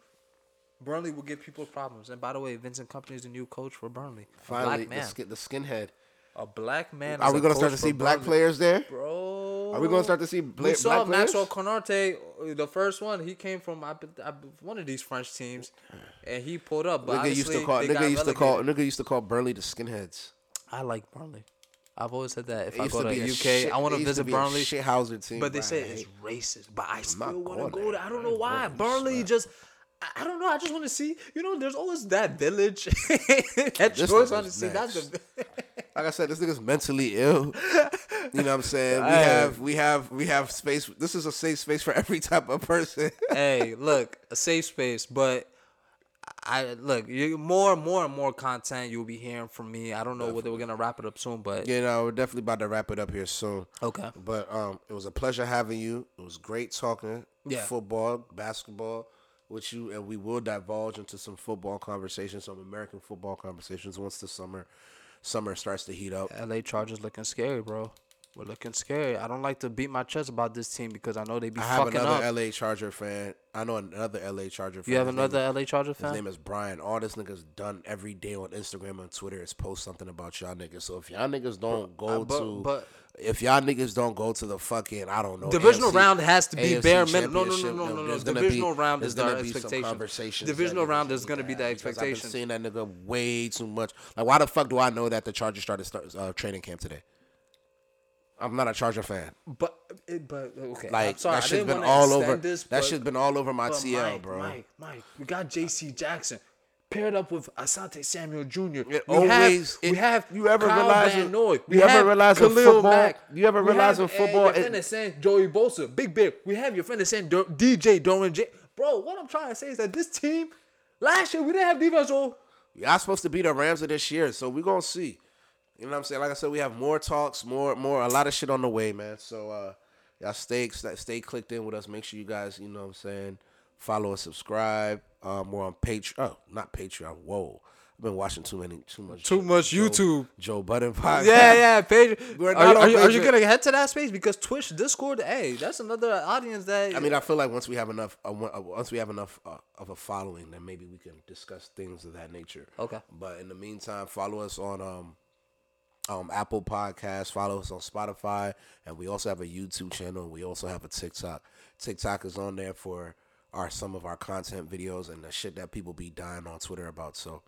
Burnley will give people problems. And by the way, Vincent Kompany is the new coach for Burnley.
Finally, the, skin, the skinhead.
a black man.
Are we gonna start to see black
Burnley.
players there?
Bro,
Are we gonna start to see bla-
we saw
black players?
Maxwell Conarte, uh, the first one. He came from I, I, one of these French teams, and he pulled up. But
Nigga used to call. Nigga used to call. Nigga used to call Burnley the skinheads.
I like Burnley. I've always said that if I go
to a
UK,
shit-
I want to visit Burnley.
shithouser team.
But they
bro.
say it's racist. But I still want to go
there.
I don't know why. Burnley just. I- don't know. I just want to see. You know, there's always that village that
This
you always want to see. That's the.
like I said, this nigga's mentally ill. You know what I'm saying? We
Hey.
have we have we have space. This is a safe space for every type of person.
hey, look, a safe space, but I look you more and more and more content you'll be hearing from me. I don't know whether we're gonna wrap it up soon, but
you know, we're definitely about to wrap it up here soon.
okay.
But um, it was a pleasure having you. It was great talking
Yeah.
football, basketball with you, and we will divulge into some football conversations, some American football conversations once the summer summer starts to heat up.
LA Chargers looking scary, bro. We're looking scary. I don't like to beat my chest about this team because I know they be
I have another
up.
LA Charger fan. I know another LA Charger fan.
you have
His
another
is-
LA Charger fan?
His name is Brian. All this niggas done every day on Instagram and Twitter is post something about y'all niggas. So if y'all niggas don't go
uh, but-
to,
but-
if y'all niggas don't go to the fucking, I don't know,
Divisional
AFC
round has to be
AFC
bare minimum. No, no, no, no, no, no. Divisional
be-
round is the
gonna be some
expectation. Divisional round is gonna be the
because I've been seeing that nigga way too much. Like, why the fuck do I know that the Chargers started start, uh, training camp today? I'm not a Charger fan.
But, but okay.
Like
I'm sorry,
that shit's been all over.
This,
that shit's been all over my TL,
Mike,
bro.
Mike, Mike, we got J.C. Jackson paired up with Asante Samuel Jr.
It
we
always-
have, we have
you ever
Kyle
realize
Van Noy.
you
We
ever
have
realize
Khalil
football-
Mack.
you ever realize in football it-
your friend is saying Joey Bosa, Big Bear. We have your friend is saying DJ Doran J. Bro, what I'm trying to say is that this team last year we didn't have defense.
Y'all supposed to be the Rams of this year, so we're gonna see. You know what I'm saying? Like I said, we have more talks, more, more, a lot of shit on the way, man. So uh, y'all stay, stay clicked in with us. Make sure you guys, you know what I'm saying, follow and subscribe. Um, we're on Patreon. Oh, not Patreon. Whoa, I've been watching too many, too much,
Too much
Joe-
YouTube.
Joe Budden podcast.
yeah, yeah, page.
We're
Are, you- are, you, are you gonna head to that space because Twitch, Discord? Hey, that's another audience that
I mean, I feel like once we have enough, uh, uh, once we have enough uh, of a following, then maybe we can discuss things of that nature.
Okay.
But in the meantime, follow us on um, um, Apple Podcasts, follow us on Spotify, and we also have a YouTube channel. And we also have a TikTok. TikTok is on there for our some of our content videos and the shit that people be dying on Twitter about. So.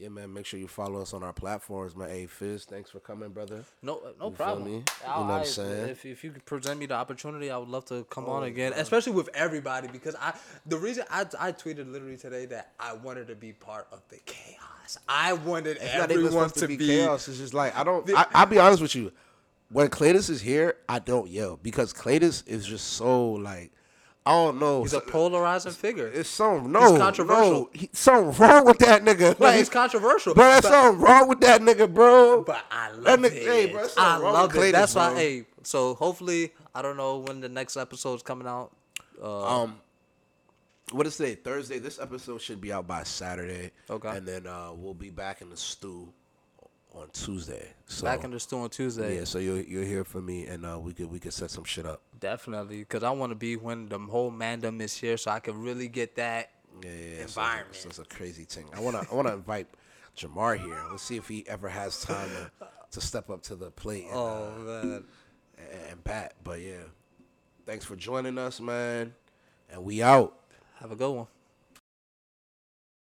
Yeah, man. Make sure you follow us on our platforms, man. Hey, Fizz, thanks for coming, brother.
No, uh, no
feel
problem.
me? You know what I'm
uh,
saying?
If, if you could present me the opportunity, I would love to come
Oh,
on again, especially with everybody. Because I, the reason I, I tweeted literally today that I wanted to be part of the chaos. I wanted
It's
everyone
supposed
to, be.
chaos. It's just like I don't. I, I'll be honest with you. When Cletus is here, I don't yell because Cletus is just so like I don't know.
He's a polarizing figure.
it's something no
controversial.
No, he, something wrong with that nigga. Like
he's controversial.
Bro, there's
but,
something wrong with that nigga, bro.
but I love
That nigga-
it.
hey, bro,
I love it.
Cletus,
That's why.
bro.
Hey, so hopefully, I don't know when the next episode's coming out. Uh,
Um, what is today? Thursday. This episode should be out by Saturday.
Okay.
And then uh, we'll be back in the stew on Tuesday. So
back in the store on Tuesday.
yeah, so you'll you'll hear from me, and uh, we could we could set some shit up.
Definitely, because I want to be when the whole mandem is here, so I can really get that.
Yeah, yeah, yeah. So
environment.
So it's a crazy thing. I wanna I wanna invite Jamar here. Let's see if he ever has time to, to step up to the plate and,
Oh
uh,
man.
and, and bat. But yeah, thanks for joining us, man. And we out.
Have a good one.